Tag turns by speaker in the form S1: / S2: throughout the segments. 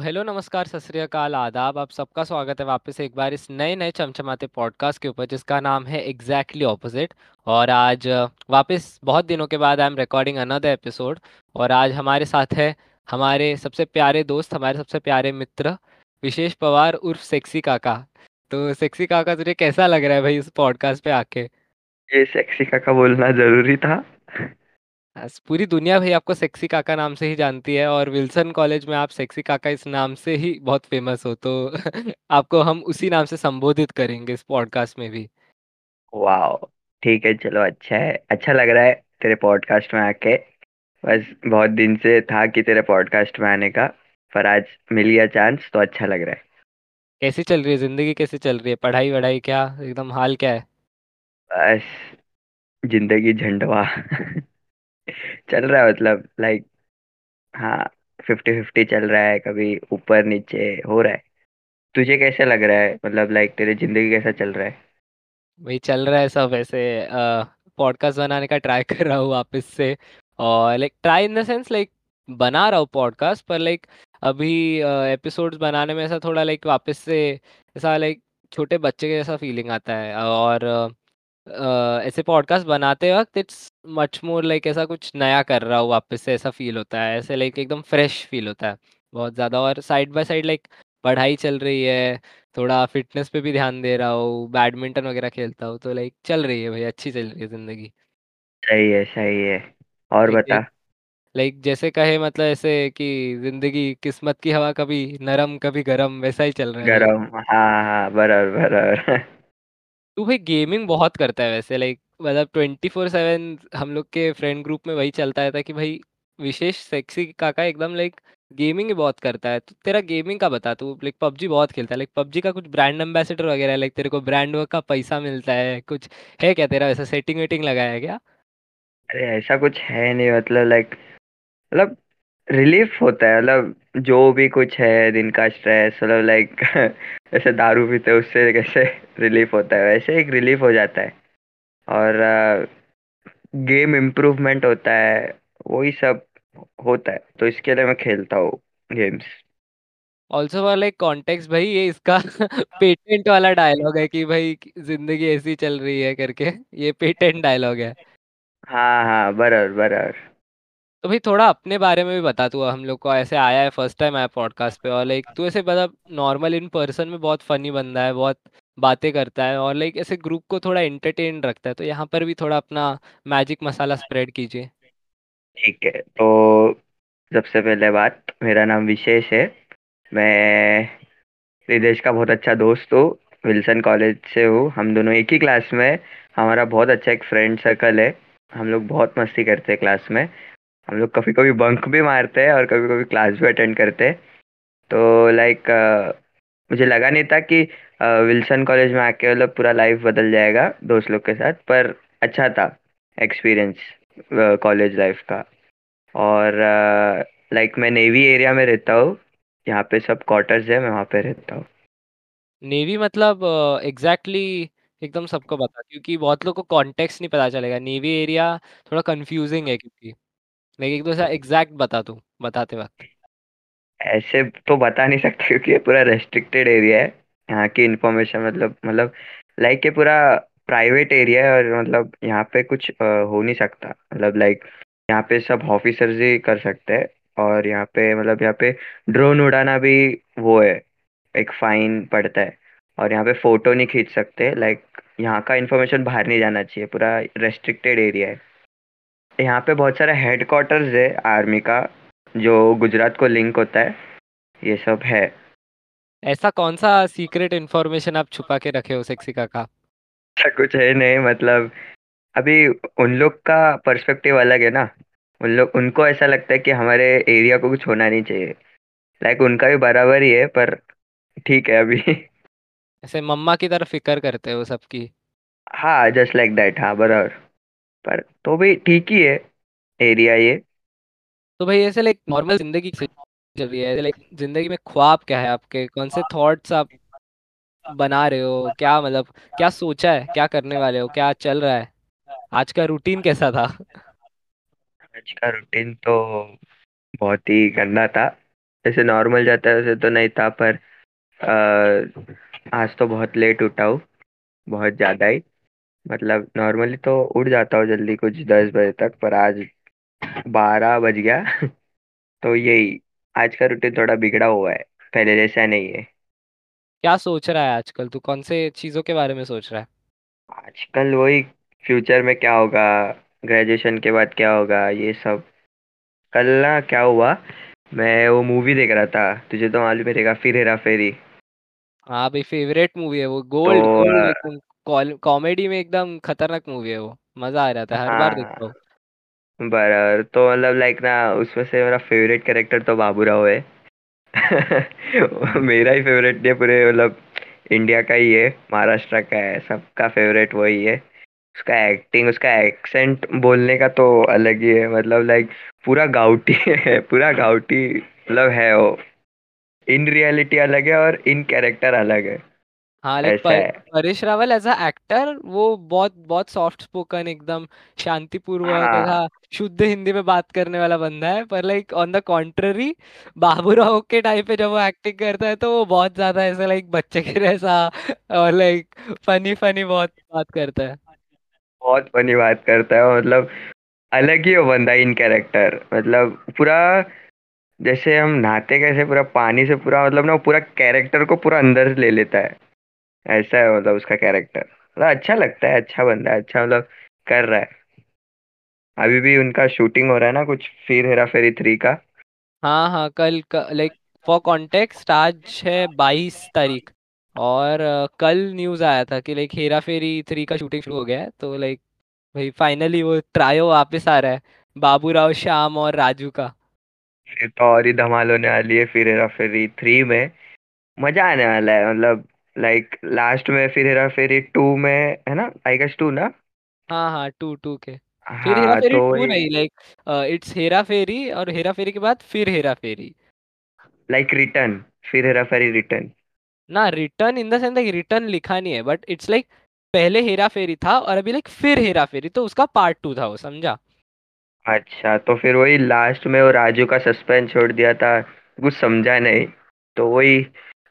S1: तो हेलो, नमस्कार, सत श्री अकाल, आदाब। आप सबका स्वागत है वापस एक बार इस नए नए चमचमाते पॉडकास्ट के ऊपर, जिसका नाम है एग्जैक्टली exactly ऑपोजिट और आज, वापस बहुत दिनों के बाद I am recording another episode और आज हमारे साथ है हमारे सबसे प्यारे दोस्त, हमारे सबसे प्यारे मित्र, विशेष पवार उर्फ़ सेक्सी काका। तो सेक्सी काका, तुझे कैसा लग रहा है भाई इस पॉडकास्ट पे आके?
S2: ये सेक्सी काका बोलना ज़रूरी था।
S1: पूरी दुनिया भाई आपको सेक्सी काका नाम से ही जानती है और विल्सन कॉलेज में आप सेक्सी काका इस नाम से ही बहुत फ़ेमस हो तो आपको हम उसी नाम से संबोधित करेंगे इस पॉडकास्ट में भी।
S2: वाह ठीक है चलो अच्छा है अच्छा लग रहा है तेरे पॉडकास्ट में आके। बस बहुत दिन से था कि तेरे पॉडकास्ट में आने का पर आज मिल गया चांस तो अच्छा लग रहा है।
S1: कैसी चल रही है ज़िंदगी? कैसी चल रही है? पढ़ाई वढ़ाई क्या? एकदम हाल क्या है?
S2: बस ज़िंदगी झंडवा। चल रहा है मतलब लाइक हाँ फिफ्टी फिफ्टी चल रहा है, कभी ऊपर नीचे हो रहा है। तुझे कैसे लग रहा है? मतलब लाइक तेरी ज़िंदगी कैसा चल रहा है?
S1: वही चल रहा है सब ऐसे पॉडकास्ट बनाने का ट्राई कर रहा हूँ वापस से। और like try in the sense like बना रहा हूँ पॉडकास्ट पर लाइक अभी एपिसोड्स बनाने में ऐसा थोड़ा लाइक वापस से ऐसा लाइक छोटे बच्चे के जैसा फीलिंग आता है। और ऐसे पॉडकास्ट बनाते वक्त इट्स मच मोर लाइक ऐसा कुछ नया कर रहा हूँ वापस से ऐसा फील होता है ऐसे लाइक एकदम फ्रेश फील होता है बहुत ज़्यादा और साइड बाय साइड लाइक पढ़ाई चल रही है थोड़ा फिटनेस पे भी ध्यान दे रहा हूँ बैडमिंटन वगैरह खेलता हूँ तो लाइक चल रही है भाई अच्छी चल रही है ज़िंदगी।
S2: सही है सही है और बता?
S1: लाइक जैसे कहे मतलब ऐसे कि ज़िंदगी किस्मत की हवा कभी नरम कभी गरम वैसा ही चल रहा है।
S2: गरम हाँ हाँ बराबर बराबर।
S1: तू भाई गेमिंग बहुत करता है वैसे लाइक मतलब ट्वेंटी फोर सेवन हम लोग के फ्रेंड ग्रुप में वही चलता रहता कि भाई विशेष सेक्सी काका एकदम लाइक गेमिंग ही बहुत करता है। तो तेरा गेमिंग का बता तू लाइक पबजी बहुत खेलता है। लाइक पबजी का कुछ ब्रांड एम्बेसडर वगैरह लाइक तेरे को ब्रांड वर्क का पैसा मिलता है, कुछ है क्या तेरा वैसा सेटिंग वेटिंग लगाया है क्या?
S2: अरे ऐसा कुछ है नहीं मतलब लाइक मतलब रिलीफ होता है मतलब जो भी कुछ है दिन का स्ट्रेस मतलब लाइक ऐसे दारू पीते उससे कैसे रिलीफ होता है वैसे एक रिलीफ हो जाता है। और गेम इम्प्रूवमेंट होता है वही सब होता है। तो इसके लिए मैं खेलता हूँ games
S1: also for like context भाई ये इसका पेटेंट वाला डायलॉग है कि भाई ज़िंदगी ऐसी चल रही है करके ये पेटेंट डायलॉग है।
S2: हाँ हाँ बराबर बराबर।
S1: तो भाई थोड़ा अपने बारे में भी बता तू, हम लोग को ऐसे आया है फ़र्स्ट टाइम आया पॉडकास्ट पे और लाइक तू ऐसे मतलब नॉर्मल इन पर्सन में बहुत फनी बंदा है, बहुत बातें करता है और लाइक ऐसे ग्रुप को थोड़ा एंटरटेन रखता है तो यहाँ पर भी थोड़ा अपना मैजिक मसाला स्प्रेड कीजिए।
S2: ठीक है तो सबसे पहले बात, मेरा नाम विशेष है, मैं रिदेश का बहुत अच्छा दोस्त हूँ, विल्सन कॉलेज से हूँ, हम दोनों एक ही क्लास में हमारा बहुत अच्छा एक फ्रेंड सर्कल है, हम लोग बहुत मस्ती करते हैं क्लास में। हम लोग कभी कभी बंक भी मारते हैं और कभी कभी क्लास भी अटेंड करते हैं। तो लाइक मुझे लगा नहीं था कि विल्सन कॉलेज में आके मतलब पूरा लाइफ बदल जाएगा दोस्त लोग के साथ, पर अच्छा था एक्सपीरियंस कॉलेज लाइफ का। और लाइक मैं नेवी एरिया में रहता हूँ, यहाँ पे सब क्वार्टर्स है, मैं वहाँ पे रहता हूँ।
S1: नेवी मतलब एग्जैक्टली exactly एकदम सबको बता क्योंकि बहुत लोग को कॉन्टेक्स्ट नहीं पता चलेगा। नेवी एरिया थोड़ा कंफ्यूजिंग है क्योंकि। लेकिन एक तो ऐसा एग्जैक्ट बता तू बताते वक्त।
S2: ऐसे तो बता नहीं सकते क्योंकि ये पूरा रेस्ट्रिक्टेड एरिया है। यहाँ की इन्फॉर्मेशन मतलब मतलब लाइक ये पूरा प्राइवेट एरिया है और मतलब यहाँ पे कुछ अ, हो नहीं सकता। मतलब लाइक यहाँ पे सब ऑफिसर्स ही कर सकते हैं और यहाँ पे मतलब यहाँ पे ड्रोन उड़ाना भी वो है एक फाइन पड़ता है। और यहाँ पे फ़ोटो नहीं खींच सकते लाइक यहाँ का इन्फॉर्मेशन बाहर नहीं जाना चाहिए पूरा रेस्ट्रिक्टेड एरिया है। यहाँ पे बहुत सारा हेडक्वार्टर्स है आर्मी का जो गुजरात को लिंक होता है। ये सब है।
S1: ऐसा कौन सा सीक्रेट इन्फॉर्मेशन आप छुपा के रखे हो सेक्सी काका
S2: ऐसा कुछ है नहीं मतलब अभी उन लोग का पर्सपेक्टिव अलग है ना। उन लोग उनको ऐसा लगता है कि हमारे एरिया को कुछ होना नहीं चाहिए। लाइक उनका भी बराबर ही है पर ठीक है अभी।
S1: ऐसे मम्मा की तरह फ़िक्र करते हो सबकी।
S2: हाँ जस्ट लाइक दैट हाँ बराबर। पर तो भी ठीक ही है एरिया ये।
S1: तो भाई ऐसे लाइक नॉर्मल ज़िंदगी चल रही है? लाइक ज़िंदगी में ख्वाब क्या है आपके? कौन से थॉट्स आप बना रहे हो? क्या मतलब क्या सोचा है? क्या करने वाले हो? क्या चल रहा है? आज का रूटीन कैसा था?
S2: आज का रूटीन तो बहुत ही गंदा था। जैसे नॉर्मल जाता है वैसे तो नहीं था पर आ, आज तो बहुत लेट उठा हूँ बहुत ज़्यादा ही। मतलब नॉर्मली तो उठ जाता हूँ जल्दी कुछ दस बजे तक पर आज बारह बज गया। तो यही आज का रूटीन थोड़ा बिगड़ा हुआ है पहले जैसा नहीं है।
S1: क्या सोच रहा है आजकल तू? कौन से चीज़ों के बारे में सोच रहा है?
S2: आजकल वही फ्यूचर में क्या होगा ग्रेजुएशन के बाद क्या होगा ये सब। कल ना क्या हुआ मैं वो मूवी देख रहा था तुझे तो मालूम ही रहेगा फिर हेरा फेरी।
S1: हाँ भाई फेवरेट मूवी है वो
S2: तो
S1: गोल्ड गोल्ड
S2: अ,
S1: एकदम कॉमेडी में एकदम खतरनाक मूवी है वो। मज़ा आ जाता है हर बार देखता हूँ।
S2: हाँ बराबर। तो मतलब लाइक ना, उसमें से मेरा फेवरेट कैरेक्टर तो बाबूराव है। मेरा ही फेवरेट है पूरे मतलब इंडिया का ही है, महाराष्ट्र का है, सबका फेवरेट वही है। उसका एक्टिंग उसका एक्सेंट बोलने का तो अलग ही है मतलब लाइक पूरा गाउटी है, पूरा गाउटी मतलब है वो। इन रियलिटी अलग है और इन कैरेक्टर अलग है।
S1: हाँ लाइक
S2: ऐसा है।
S1: Paresh Rawal as a actor वो बहुत बहुत सॉफ्ट स्पोकन एकदम शांतिपूर्वक ऐसा
S2: हाँ
S1: शुद्ध हिंदी में बात करने वाला बंदा है पर like on the contrary Baburao के टाइम पे जब वो एक्टिंग करता है तो वो बहुत ज़्यादा ऐसा लाइक बच्चे के जैसा और लाइक फनी फनी बहुत बात करता है।
S2: बहुत फनी बात करता है मतलब अलग ही वो बंदा इन कैरेक्टर मतलब पूरा जैसे हम नहाते कैसे पूरा पानी से पूरा मतलब ना वो पूरा कैरेक्टर को पूरा अंदर ले लेता है। ऐसा है मतलब उसका कैरेक्टर मतलब अच्छा लगता है अच्छा बंदा है अच्छा मतलब कर रहा है। अभी भी उनका शूटिंग हो रहा है ना कुछ फिर हेरा फेरी थ्री का।
S1: हाँ हाँ कल लाइक फॉर कॉन्टेक्स्ट आज है बाईस तारीख। और अ, कल न्यूज़ आया था कि लाइक हेरा फेरी थ्री का शूटिंग शुरू हो गया है तो लाइक भाई फाइनली वो ट्रायो वापस आ रहा है बाबूराव श्याम और राजू का।
S2: फिर तो और ही धमाल होने वाली है फिर हेरा फेरी थ्री में। मज़ा आने वाला है मतलब लाइक लास्ट में फिर हेरा फेरी टू में है ना? आई गेस टू ना?
S1: हाँ हाँ टू टू के। फिर हेरा
S2: हाँ
S1: फेरी
S2: तो
S1: टू नहीं लाइक इट्स हेरा फेरी और हेरा फेरी के बाद फिर हेरा फेरी।
S2: लाइक रिटर्न फिर हेरा फेरी रिटर्न
S1: ना return in the sense like return लिखा नहीं है बट इट्स लाइक पहले हेरा फेरी था और अभी लाइक फिर हेरा फेरी तो उसका पार्ट टू था वो समझा?
S2: अच्छा तो फिर वही लास्ट में वो राजू का सस्पेंस छोड़ दिया था कुछ समझा नहीं तो वही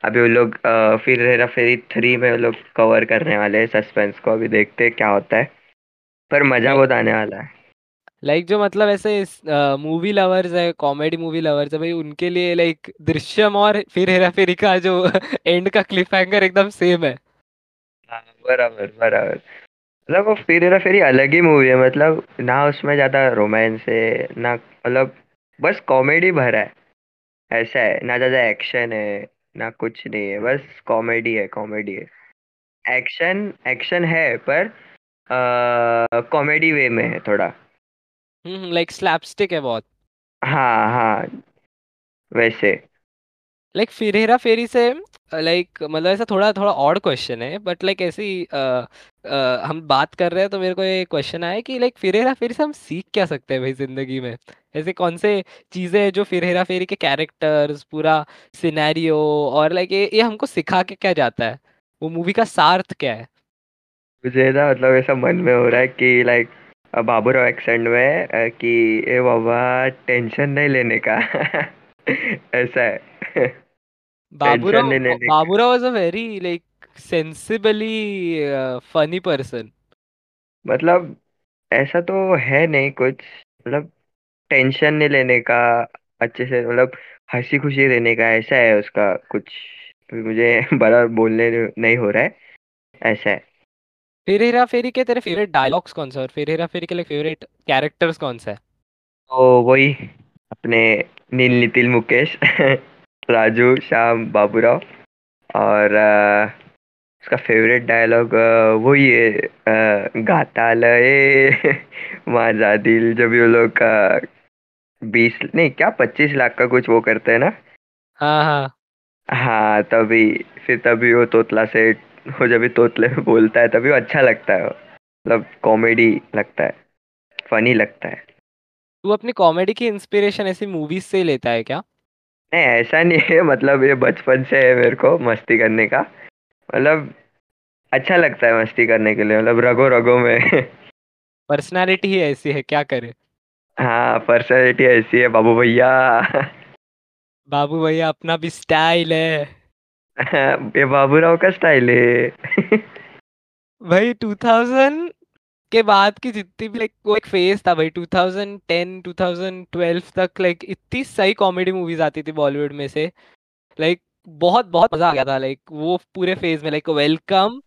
S2: अभी वो लोग अ, फिर हेरा फेरी थ्री में वो लोग कवर करने वाले हैं सस्पेंस को अभी देखते हैं क्या होता है। पर मज़ा बहुत आने वाला है।
S1: लाइक जो मतलब ऐसे मूवी लवर्स है कॉमेडी मूवी लवर्स है भाई उनके लिए लाइक दृश्यम और फिर हेरा फेरी का जो एंड का क्लिफ हैंगर एकदम सेम है।
S2: हाँ बराबर बराबर। मतलब वो फिर हेरा फेरी अलग ही मूवी है मतलब ना उसमें ज़्यादा रोमांस है ना मतलब बस कॉमेडी भरा है। ऐसा है ना ज़्यादा एक्शन है। ना कुछ नहीं है बस कॉमेडी है कॉमेडी है। एक्शन एक्शन है पर कॉमेडी वे में है थोड़ा।
S1: हम्म लाइक स्लैपस्टिक है बहुत।
S2: हाँ हाँ वैसे।
S1: लाइक फिर हेरा फेरी से लाइक मतलब ऐसा थोड़ा थोड़ा ऑड क्वेश्चन है बट लाइक ऐसी अ, हम बात कर रहे हैं तो मेरे को ये क्वेश्चन आया कि लाइक फिर हेरा फेरी से हम सीख क्या सकते हैं भाई ज़िंदगी में? ऐसे कौन से चीज़ें हैं जो फिर हेरा फेरी के कैरेक्टर्स पूरा सिनेरियो और लाइक ये ये हमको सिखा के क्या जाता है? वो मूवी का सार्थ क्या है?
S2: मुझे ना मतलब ऐसा मन में हो रहा है कि लाइक बाबूराव एक्सेंट में अ, कि ए बाबा टेंशन नहीं लेने का। ऐसा है। टेंशन
S1: बाबूराव
S2: नहीं लेने
S1: Baburao was a very like sensibly funny person
S2: मतलब ऐसा तो है नहीं कुछ। मतलब टेंशन नहीं लेने का अच्छे से मतलब हँसी खुशी रहने का ऐसा है उसका कुछ। मुझे बड़ा बोलने नहीं हो रहा है ऐसा है।
S1: फिर हेरा फेरी के तेरे फेवरेट डायलॉग्स कौन सा और फिर हेरा फेरी के लिए फेवरेट कैरेक्टर्स कौन सा है?
S2: तो वही अपने नील नितिल मुकेश राजू श्याम बाबूराव और अ, उसका फेवरेट डायलॉग वही है गाता लय माझा दिल जब ये लोग का बीस नहीं क्या पच्चीस लाख का कुछ वो करते हैं ना?
S1: हाँ हाँ।
S2: हाँ तभी फिर तभी वो तोतला से वो जब भी तोतले में बोलता है तभी वो अच्छा लगता है मतलब कॉमेडी लगता है फनी लगता है।
S1: तू अपनी कॉमेडी की इंस्पिरेशन ऐसी मूवीज़ से लेता है क्या?
S2: नहीं ऐसा नहीं है मतलब ये बचपन से है मेरे को मस्ती करने का। मतलब अच्छा लगता है मस्ती करने के लिए मतलब रगो रगो में।
S1: पर्सनालिटी ही ऐसी है क्या करे?
S2: हाँ पर्सनैलिटी ऐसी है बाबू भैया।
S1: बाबू भैया अपना भी स्टाइल है।
S2: ये बाबूराव का स्टाइल है।
S1: भाई 2000 के बाद की जितनी भी लाइक वो एक फ़ेज़ था भाई 2010 2012 तक लाइक इतनी सही कॉमेडी मूवीज़ आती थी बॉलीवुड में से। लाइक बहुत बहुत मज़ा आ गया था लाइक वो पूरे फ़ेज़ में लाइक वेलकम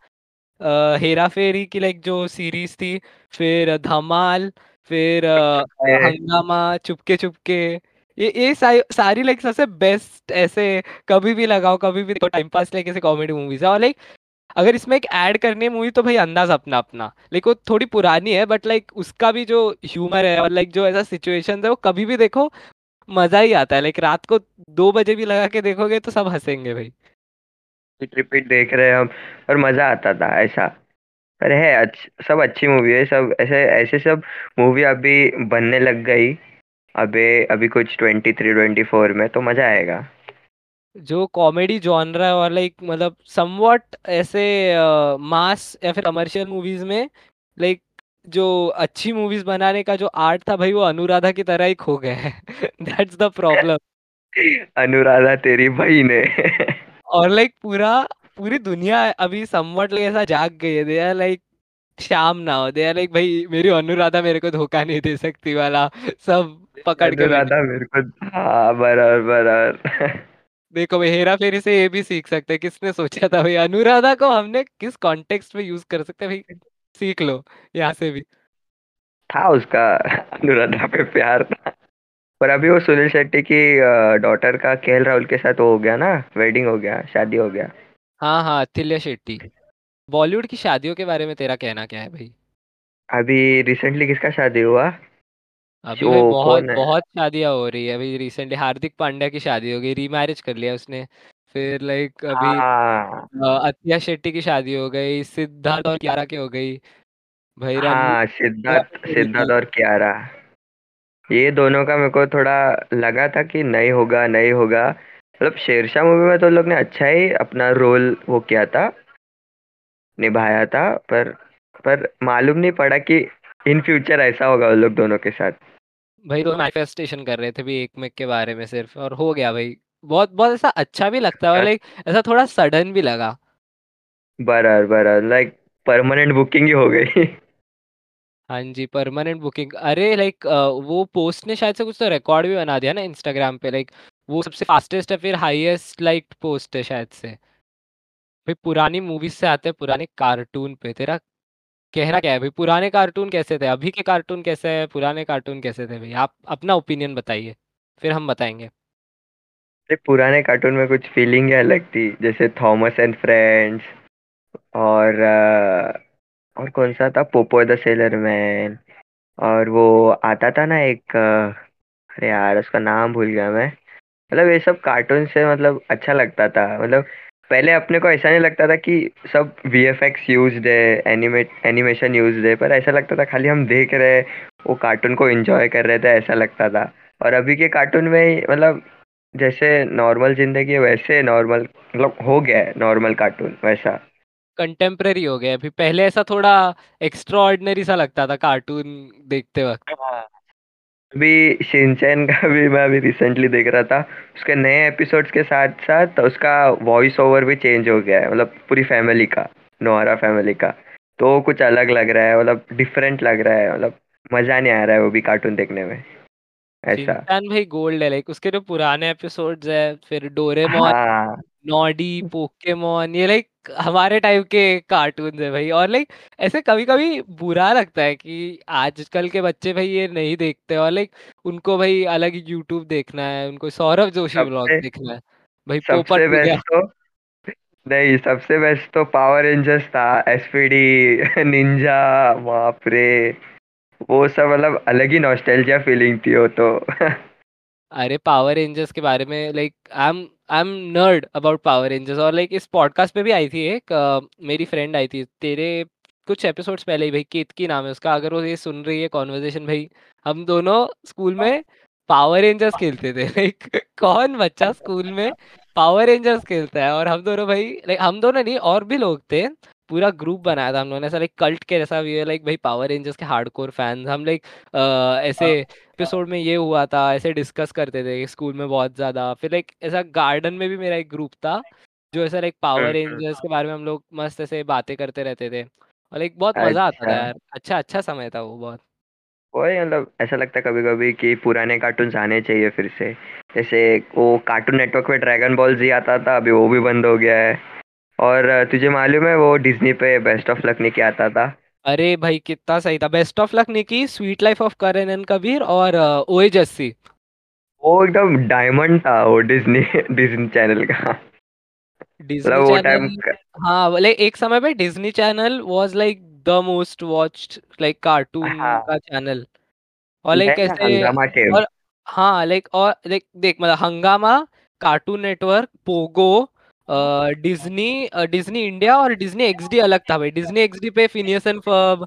S1: हेरा फेरी की लाइक जो सीरीज़ थी फिर धमाल फिर हंगामा चुपके चुपके ये ये सारी सारी लाइक सबसे बेस्ट ऐसे कभी भी लगाओ कभी भी टाइम पास लाइक ऐसे कॉमेडी मूवीज़ है और लाइक अगर इसमें एक ऐड करनी है मूवी तो भाई अंदाज अपना अपना लाइक वो थोड़ी पुरानी है बट लाइक उसका भी जो ह्यूमर है और लाइक जो ऐसा सिचुएशन है वो कभी भी देखो मज़ा ही आता है। लाइक रात को दो बजे भी लगा के देखोगे तो सब हंसेंगे भाई।
S2: रिपीट देख रहे हैं हम और मज़ा आता था ऐसा। पर है अच्छ, सब अच्छी मूवी है सब ऐसे ऐसे सब मूवी अभी बनने लग गई। अबे अभी कुछ ट्वेंटी थ्री ट्वेंटी फोर में तो मज़ा आएगा।
S1: जो कॉमेडी जॉनरा है और लाइक मतलब समवट ऐसे मास या फिर कमर्शियल मूवीज़ में लाइक जो अच्छी मूवीज़ बनाने का जो आर्ट था भाई वो अनुराधा की तरह ही खो गया है। दैट्स द प्रॉब्लम
S2: अनुराधा तेरी बहन है।
S1: और लाइक पूरा पूरी दुनिया अभी समवट लाइक ऐसा जाग गई है। दे आर लाइक शाम ना हो। दे आर लाइक भाई मेरी अनुराधा मेरे को धोखा नहीं दे सकती वाला। सब पकड़ के
S2: अनुराधा मेरे को हाँ बराबर बराबर।
S1: देखो भाई हेरा फेरी से ये भी सीख सकते हैं। किसने सोचा था भाई? अनुराधा को हमने किस कॉन्टेक्स्ट में यूज़ कर सकते हैं भाई? सीख लो यहाँ से भी।
S2: था उसका अनुराधा पे प्यार था। पर अभी वो सुनील शेट्टी की डॉटर का केएल राहुल के साथ वो हो गया ना वेडिंग हो गया शादी हो गया।
S1: हाँ हाँ अथिल्या शेट्टी। बॉलीवुड की शादियों के बारे में तेरा कहना क्या है भाई?
S2: अभी रिसेंटली किसका शादी हुआ?
S1: अभी भाई बहुत बहुत शादियाँ हो रही है। अभी रिसेंटली हार्दिक पांड्या की शादी हो गई रीमैरिज कर लिया उसने। फिर लाइक अभी
S2: हाँ।
S1: अ, अथिया शेट्टी की शादी हो गई सिद्धार्थ और कियारा की हो गई। भाई रणवीर
S2: हाँ सिद्धार्थ सिद्धार्थ और कियारा। ये दोनों का मेरे को थोड़ा लगा था कि नहीं होगा नहीं होगा। मतलब शेरशाह मूवी में तो लोग ने अच्छा ही अपना रोल वो किया था निभाया था पर पर मालूम नहीं पड़ा कि इन फ्यूचर ऐसा होगा उन लोग दोनों के साथ।
S1: भाई तो मैनिफेस्टेशन कर रहे थे भी एक मेक के बारे में सिर्फ़ और हो गया भाई। बहुत बहुत ऐसा अच्छा भी लगता है और लाइक ऐसा थोड़ा सडन भी लगा।
S2: बराबर बराबर लाइक परमानेंट बुकिंग ही हो गई।
S1: हाँ जी परमानेंट बुकिंग अरे लाइक वो पोस्ट ने शायद से कुछ तो रिकॉर्ड भी बना दिया ना इंस्टाग्राम पे लाइक वो सबसे फास्टेस्ट है फिर हाईएस्ट लाइक पोस्ट है शायद से। भाई पुरानी मूवीज़ से आते हैं पुराने कार्टून पे। तेरा कहना क्या है? भाई पुराने कार्टून कैसे थे? अभी के कार्टून कैसे है? पुराने कार्टून कैसे थे भाई? आप अपना ओपिनियन बताइए फिर हम बताएँगे।
S2: अरे, पुराने कार्टून में कुछ फीलिंग ही अलग थी, जैसे थॉमस एंड फ्रेंड्स और और कौन सा था? पोपो द सेलर मैन और वो आता था ना एक, अरे यार, उसका नाम भूल गया मैं। मतलब ये सब कार्टून से मतलब अच्छा लगता था। मतलब पहले अपने को ऐसा नहीं लगता था कि सब वी एफ़ एक्स यूज़ है एनिमेट एनिमेशन यूज़ है, पर ऐसा लगता था खाली हम देख रहे वो कार्टून को एंजॉय कर रहे थे, ऐसा लगता था। और अभी के कार्टून में मतलब जैसे नॉर्मल ज़िंदगी है वैसे नॉर्मल मतलब हो गया है नॉर्मल कार्टून वैसा।
S1: कंटेम्प्रेरी हो गया अभी पहले ऐसा थोड़ा एक्स्ट्रा ऑर्डिनरी सा लगता था कार्टून देखते वक्त।
S2: हाँ। अभी शिनचैन का भी मैं अभी रिसेंटली देख रहा था। उसके नए एपिसोड्स के साथ साथ उसका वॉइस ओवर भी चेंज हो गया है मतलब पूरी फैमिली का नोहरा फैमिली का। तो कुछ अलग लग रहा है मतलब डिफरेंट लग रहा है मतलब मज़ा नहीं आ रहा है वो भी कार्टून देखने में। ऐसा
S1: शिनचैन भाई गोल्ड है लाइक उसके जो पुराने एपिसोड्स है फिर डोरेमोन
S2: हाँ।
S1: नॉडी पोकेमोन ये लाइक हमारे टाइप के कार्टून है भाई। और लाइक ऐसे कभी कभी बुरा लगता है कि आजकल के बच्चे भाई ये नहीं देखते और लाइक उनको भाई अलग यूट्यूब देखना है उनको सौरभ जोशी ब्लॉग
S2: सबसे
S1: देखना है। भाई पोपट
S2: सबसे
S1: हो गया
S2: बेस्ट तो नहीं सबसे बेस्ट तो पावर रेंजर्स था एसपीडी निंजा बाप रे। वो सब मतलब अलग ही नॉस्टैल्जिया फीलिंग थी वो तो।
S1: अरे पावर रेंजर्स के बारे में like I am I am nerd about power rangers और लाइक इस पॉडकास्ट पे भी आई थी एक अ, मेरी फ्रेंड आई थी। तेरे कुछ एपिसोड्स पहले ही भाई केतकी नाम है उसका अगर वो ये सुन रही है कॉन्वर्जेशन भाई हम दोनों स्कूल में पावर रेंजर्स खेलते थे लाइक कौन बच्चा स्कूल में पावर रेंजर्स खेलता है? और हम दोनों भाई लाइक हम दोनों नहीं और भी लोग थे पूरा ग्रुप बनाया था हम लोगों ने ऐसा लाइक कल्ट के जैसा भी है लाइक भाई पावर रेंजर्स के हार्डकोर फैंस हम लाइक ऐसे एपिसोड में ये हुआ था ऐसे डिस्कस करते थे स्कूल में बहुत ज़्यादा फिर लाइक ऐसा गार्डन में भी मेरा एक ग्रुप था जो ऐसा लाइक पावर रेंजर्स के बारे में हम लोग मस्त ऐसे बातें करते रहते थे और लाइक बहुत मज़ा आता था
S2: अच्छा।
S1: यार अच्छा अच्छा समय था वो बहुत।
S2: वही मतलब ऐसा लगता है कभी कभी कि पुराने कार्टून आने चाहिए फिर से जैसे वो कार्टून नेटवर्क पे ड्रैगन बॉल जी आता था अभी वो भी बंद हो गया है। और तुझे मालूम है वो डिज्नी पे बेस्ट ऑफ़ लक निकी आता था?
S1: अरे भाई कितना सही था। Best of luck Nikki sweet life of Karan and Kabir और ओए जस्सी
S2: वो एकदम डायमंड था वो डिज्नी डिज्नी चैनल का।
S1: डिज्नी
S2: मतलब वो टाइम
S1: चैनल हाँ लाइक एक समय पे Disney channel was like the most watched like cartoon का चैनल और लाइक
S2: ना
S1: ऐसे
S2: हंगामा के
S1: और हाँ लाइक और लाइक देख मतलब Hungama Cartoon Network Pogo Disney Disney India और डिज्नी एक्सडी अलग था भाई। डिज्नी एक्सडी पे Phineas and Ferb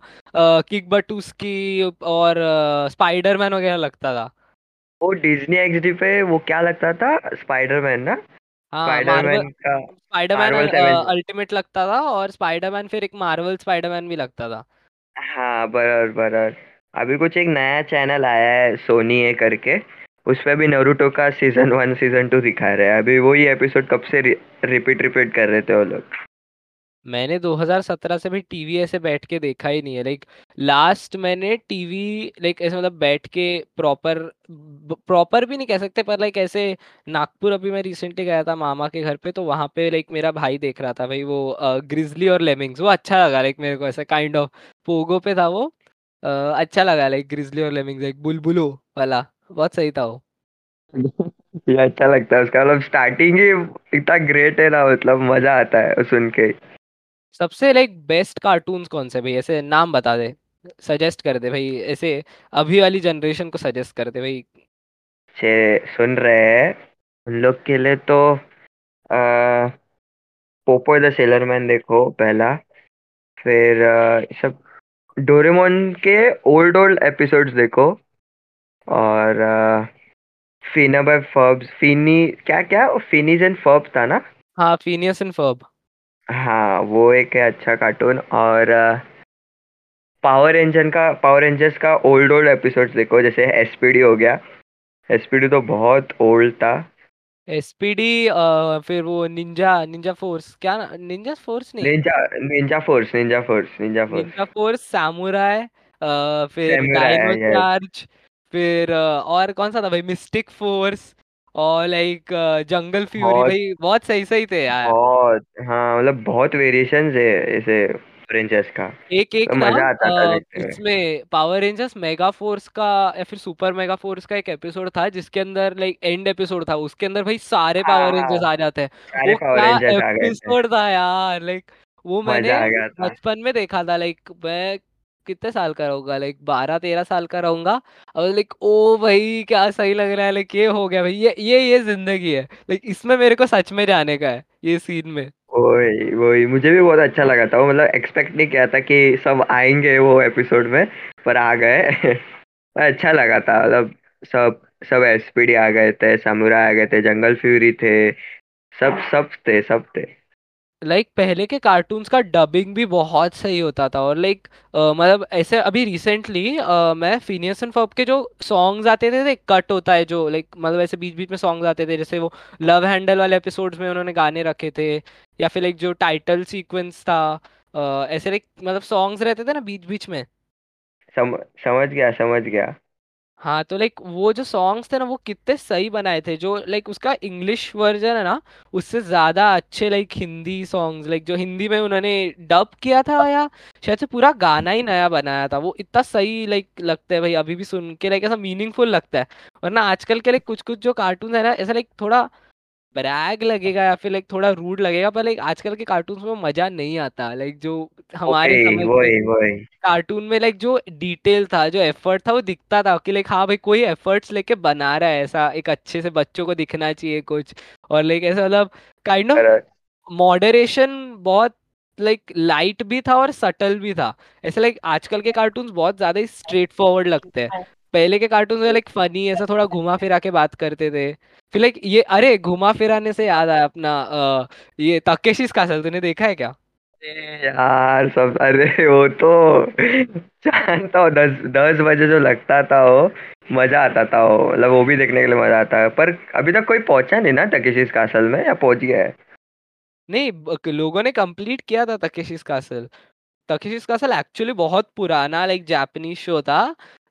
S1: Kick Buttowski और स्पाइडरमैन वगैरह लगता था।
S2: वो डिज्नी एक्सडी पे वो क्या लगता था? स्पाइडरमैन ना?
S1: हाँ
S2: स्पाइडरमैन का
S1: स्पाइडरमैन अल्टीमेट लगता था और स्पाइडरमैन फिर एक मार्वल स्पाइडरमैन भी लगता था।
S2: हाँ बराबर बराबर। अभी कुछ एक नया चैनल आया है सोनी ए करके। उस पे भी नारुतो का सीज़न वन सीज़न टू दिखा रहे हैं। अभी वही एपिसोड कब से रिपीट रिपीट कर रहे थे वो लोग?
S1: मैंने 2017 से भी टीवी ऐसे बैठ के देखा ही नहीं है। लाइक लास्ट मैंने टीवी लाइक ऐसे मतलब बैठ के प्रॉपर प्रॉपर भी नहीं कह सकते, पर लाइक ऐसे नागपुर अभी मैं रिसेंटली गया था मामा के घर पे तो वहाँ पे लाइक मेरा भाई देख रहा था भाई वो ग्रिजली और लेमिंग्स वो अच्छा लगा लाइक मेरे को ऐसा काइंड ऑफ़ पोगो पे था वो अच्छा लगा लाइक ग्रिजली और लेमिंग्स एक बुलबुलो वाला। बहुत सही था वो।
S2: ये अच्छा लगता है उसका मतलब स्टार्टिंग ही इतना ग्रेट है ना मतलब मज़ा आता है सुन के।
S1: सबसे लाइक बेस्ट कार्टून्स कौन से भाई ऐसे नाम बता दे सजेस्ट कर दे भाई ऐसे अभी वाली जनरेशन को सजेस्ट कर दे भाई।
S2: छे सुन रहे हैं उन लोग के लिए तो आ, पोपो द सेलर मैन देखो पहला फिर अ, सब डोरेमोन के ओल्ड ओल्ड एपिसोड्स देखो। और फीना बाय फर्ब्स फीनी क्या क्या? फिनीज एंड फर्ब्स था ना?
S1: हाँ फीनियस एंड फर्ब
S2: हाँ वो एक है अच्छा कार्टून और पावर रेंजर का पावर रेंजर्स का ओल्ड ओल्ड एपिसोड्स देखो जैसे एसपीडी हो गया। एसपीडी तो बहुत ओल्ड था।
S1: एसपीडी फिर वो निंजा निंजा फोर्स क्या निंजा फोर्स नहीं?
S2: Ninja ninja force ninja force ninja force
S1: ninja force samurai फिर डायनो चार्ज फिर और कौन सा था भाई? मिस्टिक फोर्स और लाइक जंगल फ्यूरी
S2: बहुत
S1: भाई बहुत सही सही थे यार।
S2: बहुत हाँ मतलब बहुत वेरिएशंस है ऐसे रेंजर्स का।
S1: एक एक
S2: तो
S1: ना
S2: मज़ा आता था
S1: अ,
S2: देखते हुए।
S1: इसमें पावर रेंजर्स मेगा फोर्स का या फिर सुपर मेगा फोर्स का एक एपिसोड था जिसके अंदर लाइक एंड एपिसोड था। उसके अंदर भाई सारे
S2: हाँ
S1: पावर रेंजर्स
S2: हाँ
S1: आ जाते हैं।
S2: सारे
S1: वो
S2: पावर
S1: क्या
S2: रेंजर्स आ गए थे।
S1: एपिसोड था यार लाइक वो
S2: मज़ा
S1: मैंने
S2: आ गया था।
S1: बचपन में देखा था लाइक मैं कितने साल का रहूँगा? लाइक बारह, तेरह साल का रहूँगा। और लाइक ओ भाई, क्या सही लग रहा है? लाइक, ये हो गया भाई, ये ये ये ज़िंदगी है। लाइक, इसमें मेरे को सच में जाने का है, ये सीन में।
S2: वही वही, मुझे भी बहुत अच्छा लगा था वो मतलब एक्सपेक्ट नहीं किया था कि सब आएँगे वो एपिसोड में, पर आ गए। अच्छा लगा था मतलब सब सब एसपीडी आ गए थे समुराई आ गए थे जंगल फ्यूरी थे, सब सब थे सब थे।
S1: लाइक पहले के कार्टून्स का डबिंग भी बहुत सही होता था और लाइक मतलब ऐसे अभी रिसेंटली मैं फिनियस एंड फर्ब के जो सॉन्ग्स आते थे, थे कट होता है जो लाइक मतलब ऐसे बीच बीच में सॉन्ग्स आते थे जैसे वो लव हैंडल वाले एपिसोड्स में उन्होंने गाने रखे थे या फिर लाइक जो टाइटल सीक्वेंस था अ, ऐसे लाइक मतलब सॉन्ग्स रहते थे ना बीच बीच में।
S2: सम, समझ गया समझ गया।
S1: हाँ तो लाइक वो जो सॉन्ग्स थे ना, वो कितने सही बनाए थे, जो लाइक उसका इंग्लिश वर्जन है ना, उससे ज़्यादा अच्छे लाइक हिंदी सॉन्ग्स, लाइक जो हिंदी में उन्होंने डब किया था या शायद से पूरा गाना ही नया बनाया था, वो इतना सही लाइक लगता है भाई, अभी भी सुन के लाइक ऐसा मीनिंगफुल लगता है। वरना आजकल के लाइक कुछ कुछ जो कार्टून है ना, ऐसा लाइक थोड़ा ब्रैग लगेगा या फिर लाइक थोड़ा रूड लगेगा पर लाइक आजकल के कार्टून में मज़ा नहीं आता। लाइक जो हमारे
S2: वही वही वही।
S1: कार्टून में लाइक जो डिटेल था जो एफर्ट था वो दिखता था कि लाइक हाँ भाई कोई एफर्ट्स लेके बना रहा है ऐसा एक अच्छे से बच्चों को दिखना चाहिए कुछ। और लाइक ऐसा मतलब काइंड ऑफ़ मॉडरेशन बहुत लाइक like, लाइट भी था और सटल भी था। ऐसे लाइक like, आजकल के कार्टून्स बहुत ज़्यादा ही स्ट्रेट फॉरवर्ड लगते हैं। पहले के कार्टून में लाइक फनी ऐसा थोड़ा घुमा फिरा के बात करते थे। फिर लाइक ये अरे घुमा फिराने से याद आया अपना अ, ये तकेशीस कासल तूने देखा है क्या?
S2: यार सब अरे वो तो जानता हूँ दस दस बजे जो लगता था वो मज़ा आता था वो मतलब वो भी देखने के लिए मज़ा आता है पर अभी तक कोई पहुँचा नहीं ना टकेशीस कासल में या पहुँच गया है?
S1: नहीं लोगों ने कंप्लीट किया था Takeshi's castle Takeshi's castle actually बहुत पुराना लाइक जापानीज शो था।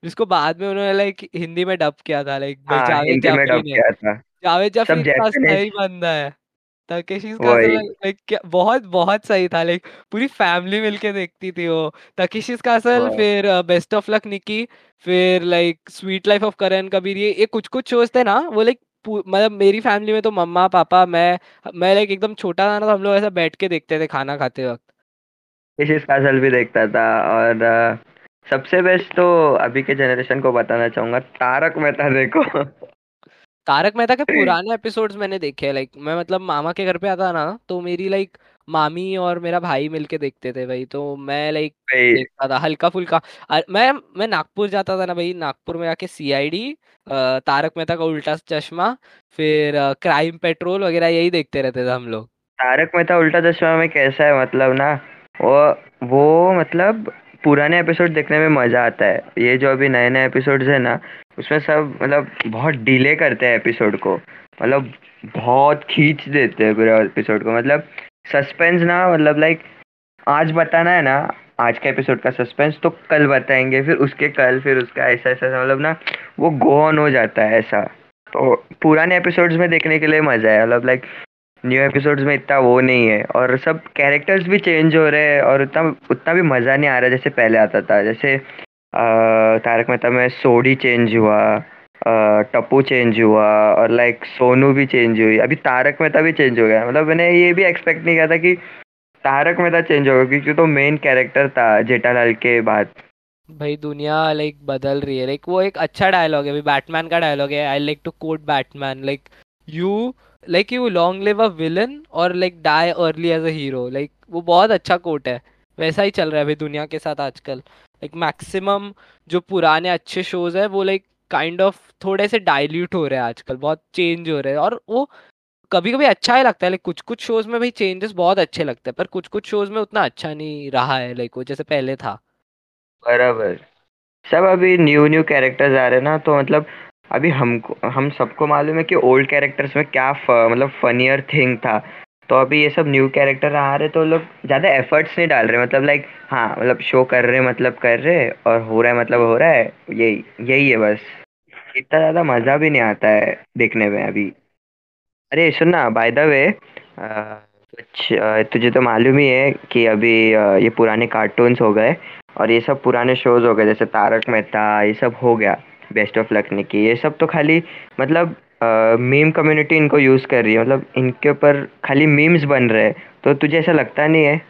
S1: जिसको बाद में उन्होंने लाइक हिंदी में डब किया था लाइक
S2: हाँ
S1: जावेद जाफरी ने।
S2: किया था।
S1: जावेद जाफरी इतना सही बंदा है। तकेशीस कासल
S2: वही।
S1: लाइक क्या बहुत बहुत सही था लाइक पूरी फैमिली मिलके देखती थी वो। तकेशीस कासल
S2: वाह
S1: फिर बेस्ट ऑफ़ लक निकी फिर like sweet life of Karan Kabir ये ये कुछ कुछ शोज़ थे ना वो लाइक मतलब मेरी फैमिली में तो मम्मा पापा मैं मैं लाइक एकदम छोटा था ना तो हम लोग ऐसा बैठ के देखते थे खाना खाते वक्त।
S2: कशिश कासल भी देखता था और सबसे बेस्ट तो अभी के जनरेशन को बताना चाहूँगा। तारक मेहता देखो।
S1: तारक मेहता के पुराने एपिसोड्स मैंने देखे हैं लाइक मैं मतलब मामा के घर पे आता ना तो मेरी लाइक मामी और मेरा भाई मिलके देखते थे भाई तो मैं लाइक देखता था हल्का फुल्का मैं मैं नागपुर जाता था ना भाई नागपुर में आके सीआईडी तारक मेहता का उल्टा चश्मा फिर क्राइम पेट्रोल वगैरह यही देखते रहते थे हम लोग।
S2: तारक मेहता उल्टा चश्मा में कैसा है मतलब ना वो वो मतलब पुराने एपिसोड देखने में मज़ा आता है। ये जो अभी नए नए एपिसोड्स है ना, उसमें सब मतलब बहुत डिले करते हैं एपिसोड को। मतलब बहुत खींच देते हैं पूरे एपिसोड को। मतलब सस्पेंस ना मतलब लाइक आज बताना है ना, आज का एपिसोड का सस्पेंस तो कल बताएँगे, फिर उसके कल, फिर उसका ऐसा ऐसा मतलब ना वो गो ऑन हो जाता है ऐसा। तो पुराने एपिसोड्स में देखने के लिए मज़ा है। मतलब लाइक न्यू एपिसोड्स में इतना वो नहीं है। और सब कैरेक्टर्स भी चेंज हो रहे हैं और उतना उतना भी मज़ा नहीं आ रहा जैसे पहले आता था। जैसे तारक मेहता में सोडी चेंज हुआ टप्पू चेंज हुआ और लाइक सोनू भी चेंज हुई। अभी तारक मेहता भी चेंज हो गया। मतलब मैंने ये भी एक्सपेक्ट नहीं किया था कि तारक मेहता चेंज होगा, क्योंकि तो मेन कैरेक्टर था, जेठालाल के बाद।
S1: भाई, दुनिया लाइक बदल रही है। लाइक वो एक अच्छा डायलॉग है। बैटमैन का डायलॉग है। I like to quote Batman like you like you long live a villain और like die early as a hero like वो बहुत अच्छा कोट है। वैसा ही चल रहा है भाई दुनिया के साथ आजकल। लाइक मैक्सिमम जो पुराने अच्छे शोज़ है वो लाइक काइंड ऑफ़ थोड़े से डाइल्यूट हो रहे हैं आजकल, बहुत चेंज हो रहे हैं। और वो कभी कभी अच्छा ही लगता है लाइक कुछ कुछ शोज़ में भाई चेंजेस बहुत अच्छे लगते हैं, पर कुछ कुछ शोज़ में उतना अच्छा नहीं रहा है लाइक वो जैसे पहले था।
S2: बराबर। सब अभी न्यू न्यू कैरेक्टर्स आ रहे हैं ना तो मतलब अभी हमको, हम सबको मालूम है कि ओल्ड कैरेक्टर्स में क्या मतलब फनियर थिंग था। तो अभी ये सब न्यू कैरेक्टर आ रहे तो लोग ज़्यादा एफर्ट्स नहीं डाल रहे मतलब लाइक हाँ मतलब शो कर रहे मतलब कर रहे और हो रहा है मतलब हो रहा है, यही यही है बस। इतना ज़्यादा मज़ा भी नहीं आता है देखने में अभी। अरे सुन ना बाय द वे कुछ तुझे तो मालूम ही है कि अभी ये पुराने कार्टून्स हो गए और ये सब पुराने शोज़ हो गए, जैसे तारक मेहता, ये सब हो गया। Best of luck Nikki. ये सब तो खाली मतलब मीम कम्युनिटी इनको यूज़ कर रही है। मतलब इनके ऊपर खाली मीम्स बन रहे हैं। तो तुझे ऐसा लगता नहीं है?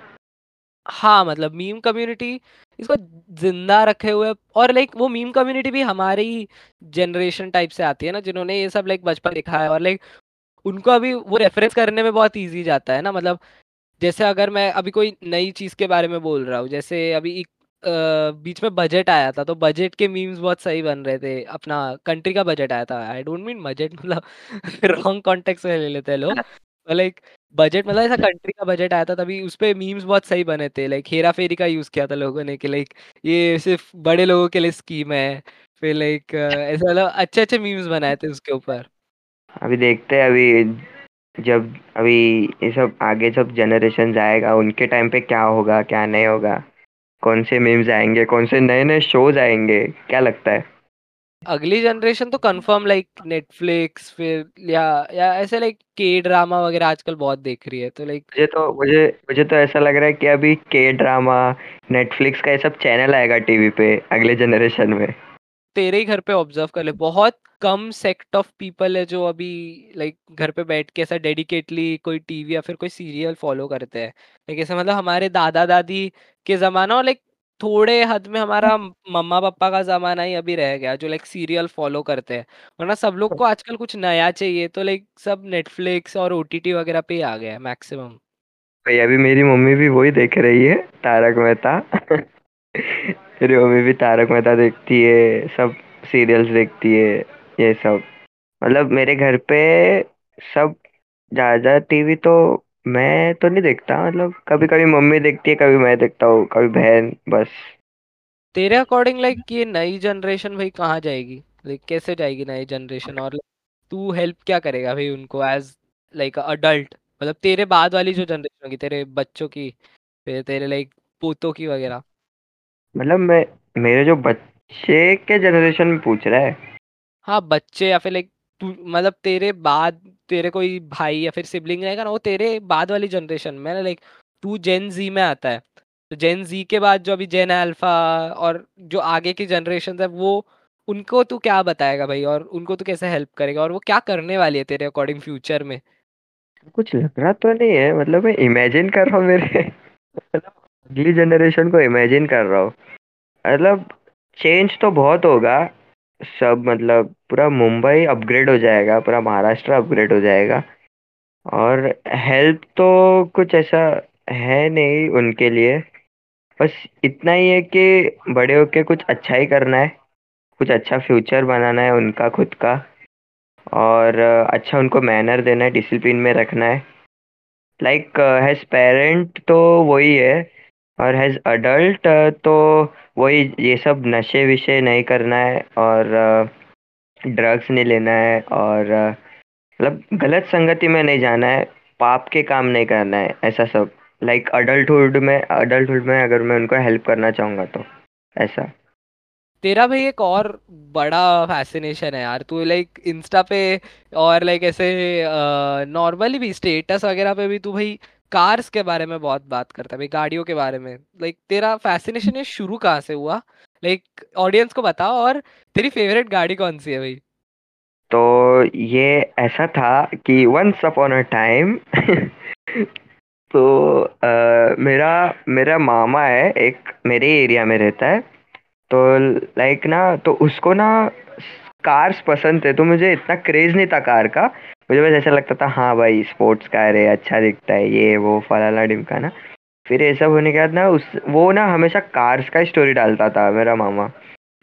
S1: हाँ मतलब मीम कम्युनिटी इसको ज़िंदा रखे हुए और लाइक वो मीम कम्युनिटी भी हमारी जनरेशन टाइप से आती है ना, जिन्होंने ये सब लाइक बचपन देखा है। और लाइक उनको अभी वो रेफरेंस करने में बहुत इजी जाता है ना। मतलब जैसे अगर मैं अभी कोई नई चीज़ के बारे में बोल रहा हूँ, जैसे अभी बीच में बजट आया था तो बजट के मीम्स बहुत सही बन रहे थे। अपना कंट्री का बजट आया था। आई डोंट मीन बजट मतलब रॉन्ग कॉन्टेक्स्ट में ले लेते हैं लोग। लाइक बजट मतलब ऐसा कंट्री का बजट आया था तभी उस पे मीम्स बहुत सही बने थे। लाइक हेरा फेरी का यूज़ किया था लोगों ने कि लाइक ये सिर्फ़ बड़े लोगों के लिए स्कीम है। फिर लाइक ऐसा मतलब अच्छे अच्छे मीम्स बनाए थे उसके ऊपर।
S2: अभी देखते हैं अभी जब अभी ये सब आगे जब जनरेशन आएगा उनके टाइम पे क्या होगा क्या नहीं होगा? कौन से मीम्स आएँगे कौन से नए नए शोज़ आएँगे क्या लगता है?
S1: अगली जनरेशन तो कंफर्म लाइक नेटफ्लिक्स फिर या या ऐसे लाइक के ड्रामा वगैरह आजकल बहुत देख रही है तो लाइक
S2: मुझे तो मुझे मुझे तो ऐसा लग रहा है कि अभी के ड्रामा नेटफ्लिक्स का ये सब चैनल आएगा टीवी पे अगले जनरेशन में।
S1: तेरे ही घर पे ऑब्ज़र्व कर ले बहुत कम सेक्ट ऑफ़ पीपल है जो अभी लाइक like, घर पे बैठ के ऐसा डेडिकेटली कोई टीवी या फिर कोई सीरियल फॉलो करते हैं। लाइक ऐसे मतलब हमारे दादा दादी के जमाना और लाइक थोड़े हद में हमारा मम्मा पापा का जमाना ही अभी रह गया जो लाइक सीरियल फॉलो करते हैं। वरना सब लोग को आजकल कुछ नया चाहिए तो लाइक सब नेटफ्लिक्स और ओटीटी वगैरह पे ही आ गया है मैक्सिमम।
S2: भाई अभी मेरी मम्मी भी वही देख रही है तारक मेहता। मेरी मम्मी भी तारक मेहता देखती है सब सीरियल्स देखती है। ये सब। मतलब मेरे घर पे सब ज़्यादा टीवी तो मैं तो नहीं देखता मतलब कभी कभी मम्मी देखती है कभी मैं देखता हूँ कभी बहन बस।
S1: तेरे अकॉर्डिंग लाइक ये नई जनरेशन भाई कहाँ जाएगी? लाइक कैसे जाएगी नई जनरेशन और like, तू हेल्प क्या करेगा भाई उनको एज लाइक अडल्ट मतलब तेरे बाद वाली जो जनरेशन होगी तेरे बच्चों की फिर तेरे लाइक पोतों की वगैरह।
S2: मतलब मैं मेरे जो बच्चे के जनरेशन में पूछ रहा है
S1: हाँ बच्चे या फिर लाइक तू मतलब तेरे बाद, तेरे कोई भाई या फिर सिबलिंग रहेगा ना, वो तेरे बाद वाली जनरेशन में लाइक तू जेन जी में आता है। तो जेन जी के बाद जो अभी जेन अल्फ़ा और जो आगे की जनरेशन है, वो, उनको तू क्या बताएगा भाई? और उनको तू कैसे हेल्प करेगा? और वो क्या करने वाली है तेरे अकॉर्डिंग फ्यूचर में?
S2: कुछ लग रहा तो नहीं है मतलब मैं इमेजिन कर रहा हूँ मेरे। मतलब अगली जनरेशन को इमेजिन कर रहा हूँ। मतलब चेंज तो बहुत होगा सब मतलब पूरा मुंबई अपग्रेड हो जाएगा, पूरा महाराष्ट्र अपग्रेड हो जाएगा। और हेल्प तो कुछ ऐसा है नहीं उनके लिए। बस इतना ही है कि बड़े होके कुछ अच्छा ही करना है। कुछ अच्छा फ्यूचर बनाना है उनका, खुद का। और अच्छा उनको मैनर देना है डिसिप्लिन में रखना है। लाइक हैज़ पेरेंट तो वही है। और हैज़ अडल्ट तो वही ये सब नशे विषय नहीं करना है और ड्रग्स नहीं लेना है और मतलब गलत संगति में नहीं जाना है, पाप के काम नहीं करना है, ऐसा सब। लाइक अडल्टहुड में अडल्टहुड में अगर मैं उनको हेल्प करना चाहूँगा तो ऐसा।
S1: तेरा भाई एक और बड़ा फैसिनेशन है यार, तू लाइक इंस्टा पे और लाइक ऐसे नॉर्मली भी स्टेटस वगैरह पे भी तू भाई कार्स के बारे में बहुत बात करता है भाई गाड़ियों के बारे में। लाइक तेरा फैसिनेशन ये शुरू कहाँ से हुआ? लाइक ऑडियंस को बताओ और तेरी फेवरेट गाड़ी कौन सी है भाई?
S2: तो ये ऐसा था कि वंस अपॉन अ टाइम तो अ, मेरा मेरा मामा है एक मेरे एरिया में रहता है। तो लाइक ना तो उसको ना कार्स पसंद थे तो मुझे इतना क्रेज नहीं था कार का। मुझे बस ऐसा लगता था हाँ भाई स्पोर्ट्स कार है अच्छा दिखता है, ये, वो, फलाना डिमका ना। फिर ये सब होने के बाद ना, उस, वो ना हमेशा कार्स का स्टोरी डालता था मेरा मामा।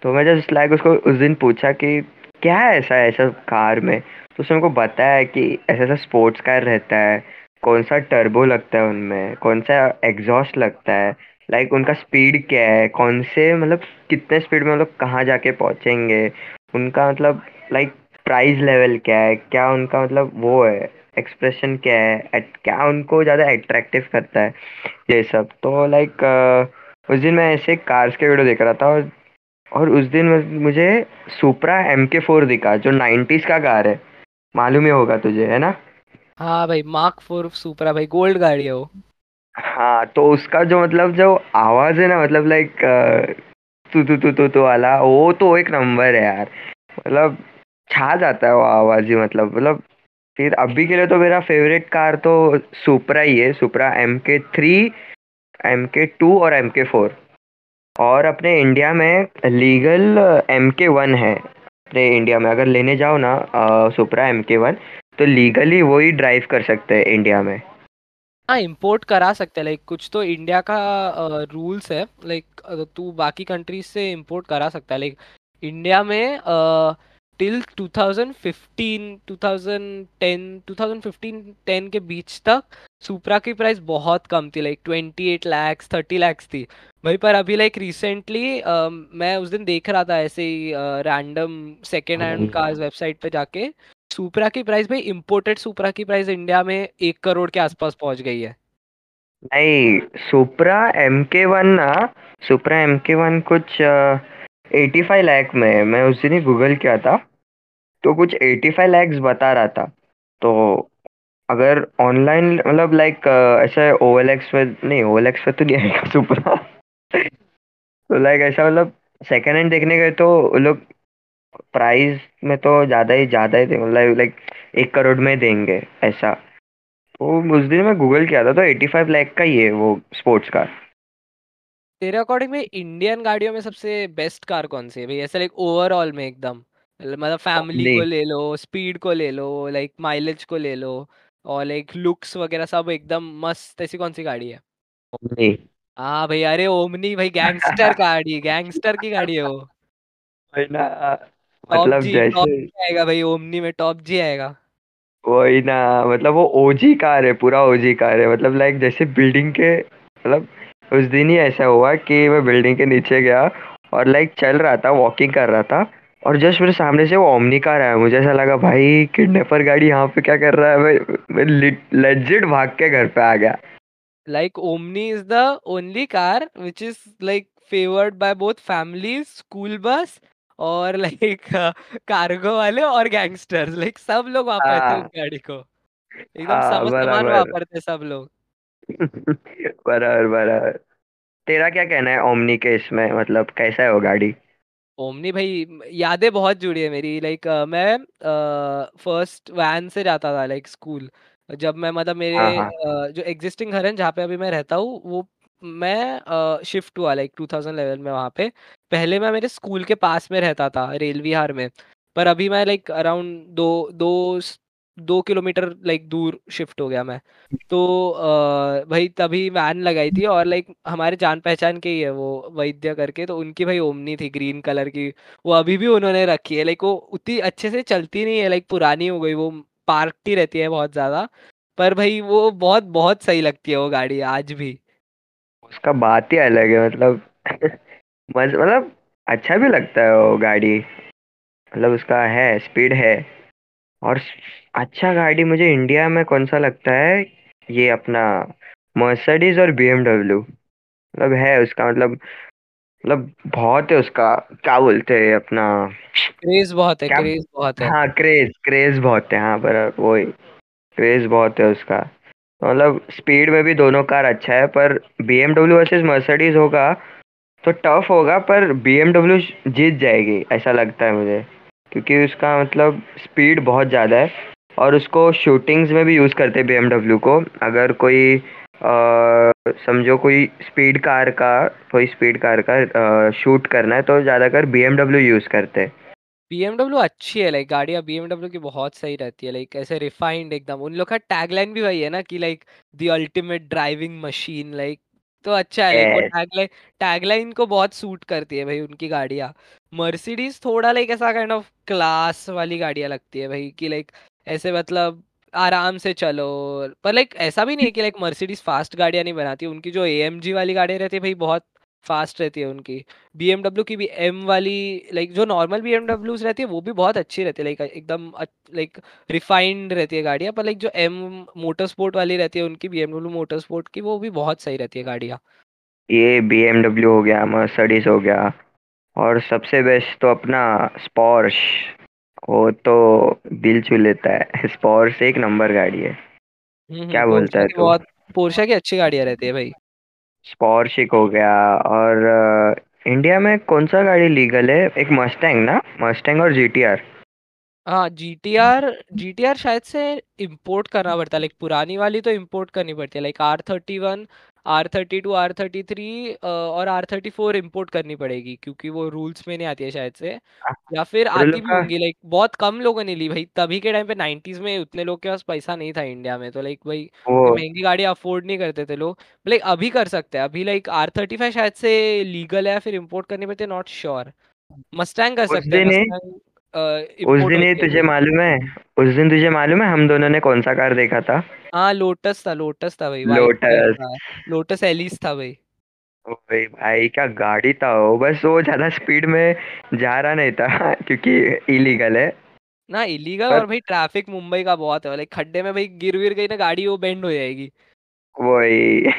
S2: तो मैं जस्ट लाइक उसको उस दिन पूछा कि, क्या है ऐसा ऐसा कार में? तो उसने मेरे को बताया कि ऐसा ऐसा स्पोर्ट्स कार रहता है, कौन सा टर्बो लगता है उनमें, कौन सा एग्जॉस्ट लगता है लाइक उनका स्पीड क्या है, कौन से मतलब कितने स्पीड में मतलब कहाँ जाके पहुँचेंगे, उनका मतलब लाइक प्राइस लेवल क्या है? क्या उनका मतलब वो है? एक्सप्रेशन क्या है? क्या उनको ज़्यादा अट्रैक्टिव करता है? ये सब। तो लाइक उस दिन मैं ऐसे कार्स के वीडियो देख रहा था और और उस दिन मुझे सुपरा एम के फोर दिखा जो नाइन्टीज का कार है। मालूम ही होगा तुझे है ना?
S1: हाँ भाई मार्क फोर सुपरा भाई गोल्ड गाड़ी है वो।
S2: हाँ तो उसका जो मतलब जो आवाज़ है ना मतलब लाइक तू तू तू तू तू वाला वो तो एक नंबर है यार। मतलब छा जाता है वो आवाज़ ही मतलब मतलब फिर अभी के लिए तो मेरा फेवरेट कार तो सुपरा ही है Supra M K three M K two और एम के फोर और अपने इंडिया में लीगल एम के वन है। अपने इंडिया में अगर लेने जाओ ना सुपरा एम के वन तो लीगली वही ड्राइव कर सकते हैं इंडिया में।
S1: हाँ इम्पोर्ट करा सकते हैं लाइक कुछ तो इंडिया का रूल्स है लाइक तू बाकी कंट्रीज़ से इम्पोर्ट करा सकता है लाइक इंडिया में टिल 2015 2010 2015 10 के बीच तक सुपरा की प्राइस बहुत कम थी लाइक 28 लैक्स 30 लैक्स थी। वहीं पर अभी लाइक रिसेंटली मैं उस दिन देख रहा था ऐसे ही random second hand cars website पे जाके। सुपरा की प्राइस भाई इंपोर्टेड सुपरा की प्राइस इंडिया में एक करोड़ के आसपास पहुँच गई है।
S2: नहीं सुपरा एम के वन ना सुपरा एम के वन कुछ एटी फाइव लैख में है। मैं उस दिन ही गूगल किया था। तो कुछ एटी फाइव लैक्स बता रहा था। तो अगर ऑनलाइन मतलब लाइक ऐसा ओ एल एक्स पे, नहीं ओ एल एक्स पे तो नहीं आएगा सुपरा तो लाइक ऐसा मतलब सेकेंड हैंड देखने गए तो लोग प्राइस में तो ज़्यादा ही ज़्यादा ही देंगे मतलब लाइक एक करोड़ में देंगे, ऐसा। तो उस दिन मैं गूगल किया था तो एटी फाइव लाख का ही है वो स्पोर्ट्स कार
S1: तेरे अकॉर्डिंग में इंडियन गाड़ियों में सबसे बेस्ट कार कौन सी है? भाई ऐसा लाइक ओवरऑल में एकदम। मतलब फैमिली को ले लो स्पीड को ले लो लाइक माइलेज को ले लो और लाइक लुक्स वगैरह सब एकदम मस्त ऐसी कौन सी गाड़ी है?
S2: ओमनी
S1: हाँ भाई अरे ओमनी भाई गैंगस्टर गाड़ी गैंगस्टर की गाड़ी है वो।
S2: वही ना
S1: टॉप
S2: मतलब
S1: जी
S2: जैसे
S1: आएगा भाई ओमनी में टॉप जी आएगा।
S2: वही ना मतलब वो ओजी कार है पूरा ओजी कार है मतलब लाइक जैसे बिल्डिंग के मतलब उस दिन ही ऐसा हुआ कि मैं बिल्डिंग के नीचे गया और लाइक चल रहा था वॉकिंग कर रहा था। और जस्ट मेरे सामने से वो ओमनी कार आया। मुझे ऐसा लगा भाई किडनैपर गाड़ी यहाँ पे क्या कर रहा है? मैं, मैं लेजिट भाग के घर पे आ गया।
S1: Like omni is the only car which is like favored by both families school bus और लाइक कार्गो वाले और गैंगस्टर्स लाइक सब लोग वापरते उस
S2: हाँ।
S1: गाड़ी को। एकदम
S2: हाँ
S1: समझ वापरते सब लोग।
S2: बराबर बराबर। तेरा क्या कहना है ओमनी के इसमें? मतलब कैसा है वो गाड़ी?
S1: ओमनी भाई यादें बहुत जुड़ी है मेरी। लाइक मैं फ़र्स्ट वैन से जाता था लाइक स्कूल जब मैं मतलब मेरे
S2: हाँ हाँ।
S1: अ, जो एग्जिस्टिंग घर है जहाँ पे अभी मैं रहता हूँ वो मैं शिफ्ट हुआ लाइक 2011 में वहाँ पे। पहले मैं मेरे स्कूल के पास में रहता था रेल विहार में। पर अभी मैं लाइक अराउंड दो दो दो किलोमीटर लाइक दूर शिफ्ट हो गया मैं। तो अ, भाई तभी वैन लगाई थी और लाइक हमारे जान पहचान के ही है वो वैद्य करके तो उनकी भाई ओमनी थी ग्रीन कलर की। वो अभी भी उन्होंने रखी है लाइक वो उतनी अच्छे से चलती नहीं है लाइक पुरानी हो गई वो पार्कती रहती है बहुत ज़्यादा। पर भाई वो बहुत बहुत सही लगती है वो गाड़ी आज भी।
S2: उसका बात ही अलग है मतलब मतलब अच्छा भी लगता है वो गाड़ी। मतलब उसका है स्पीड है। और अच्छा गाड़ी मुझे इंडिया में कौन सा लगता है? ये अपना मर्सिडीज और बीएमडब्ल्यू मतलब है उसका मतलब मतलब बहुत है उसका। क्या बोलते हैं अपना?
S1: क्रेज बहुत है क्रेज बहुत है।
S2: हाँ क्रेज क्रेज बहुत है हाँ बराबर वही क्रेज बहुत है उसका। मतलब स्पीड में भी दोनों कार अच्छा है पर बी एमडब्ल्यू वर्सेज मर्सिडीज होगा तो टफ होगा पर बी एमडब्ल्यू जीत जाएगी ऐसा लगता है मुझे। क्योंकि उसका मतलब स्पीड बहुत ज़्यादा है और उसको शूटिंग्स में भी यूज़ करते हैं बीएमडब्ल्यू को। अगर कोई समझो कोई स्पीड कार का कोई स्पीड कार का आ, शूट करना है तो ज़्यादातर बीएमडब्ल्यू यूज़ करते हैं।
S1: बीएमडब्ल्यू अच्छी है लाइक गाड़ियाँ बीएमडब्ल्यू की बहुत सही रहती है लाइक ऐसे रिफाइंड एकदम। उन लोग का टैगलाइन भी वही है ना कि like the ultimate driving machine like तो अच्छा है वो टैगलाइन टैगलाइन को बहुत सूट करती है भाई उनकी गाड़ियाँ। मर्सिडीज थोड़ा लाइक ऐसा काइंड ऑफ़ क्लास वाली गाड़ियाँ लगती है भाई कि लाइक ऐसे मतलब आराम से चलो पर लाइक ऐसा भी नहीं है कि लाइक मर्सिडीज फास्ट गाड़ियाँ नहीं बनाती उनकी जो एएमजी वाली गाड़ियाँ रहती है भाई बहुत फास्ट रहती है उनकी। बीएमडब्ल्यू की भी एम वाली लाइक जो नॉर्मल बीएमडब्ल्यूज रहती है वो भी बहुत अच्छी रहती है लाइक एकदम लाइक रिफाइंड रहती है गाड़ियाँ पर लाइक जो एम मोटर स्पोर्ट वाली रहती है उनकी बीएमडब्ल्यू मोटर स्पोर्ट की वो भी बहुत सही रहती है गाड़ियाँ।
S2: ये बीएमडब्ल्यू हो गया मर्सिडीज हो गया और सबसे बेस्ट तो अपना स्पॉर्श वो तो दिल छू लेता है। स्पॉर्श एक नंबर गाड़ी है।
S1: हम्म हम्म
S2: क्या बोलता है तू?
S1: बहुत पोर्शा की अच्छी गाड़ियाँ रहती है भाई।
S2: स्पॉर्श एक हो गया और इंडिया में कौन सा गाड़ी लीगल है? एक मस्टैंग ना? मस्टैंग और जीटीआर
S1: हाँ G T R G T R शायद से इम्पोर्ट करना पड़ता है। लाइक पुरानी वाली तो इम्पोर्ट करनी पड़ती है। Like R thirty one R thirty two R thirty three और आर थर्टी फोर इम्पोर्ट करनी पड़ेगी क्योंकि वो रूल्स में नहीं आती है शायद से। या फिर आती भी होंगी लाइक बहुत कम लोगों ने ली भाई। तभी के टाइम पे नाइन्टीज में उतने लोग के पास पैसा नहीं था इंडिया में तो लाइक भाई महँगी गाड़ी अफोर्ड नहीं करते थे लोग। लाइक अभी कर सकते हैं अभी लाइक आर थर्टी फाइव शायद से लीगल है फिर इम्पोर्ट करनी पड़ती है नॉट श्योर मस्टैंग कर सकते हैं
S2: उस दिन ही। तुझे मालूम है? उस दिन तुझे मालूम है हम दोनों ने कौन सा कार देखा था?
S1: हाँ लोटस था लोटस था भाई
S2: लोटस
S1: लोटस एलिस था। भाई।
S2: ओए भाई क्या गाड़ी था वो? बस वो ज़्यादा स्पीड में जा रहा नहीं था क्योंकि इलीगल है।
S1: ना इलीगल
S2: पर
S1: और भाई ट्रैफ़िक मुंबई का बहुत है। लाइक खड्डे में भाई गिर विर गई ना गाड़ी वो बेंड हो जाएगी।
S2: वही।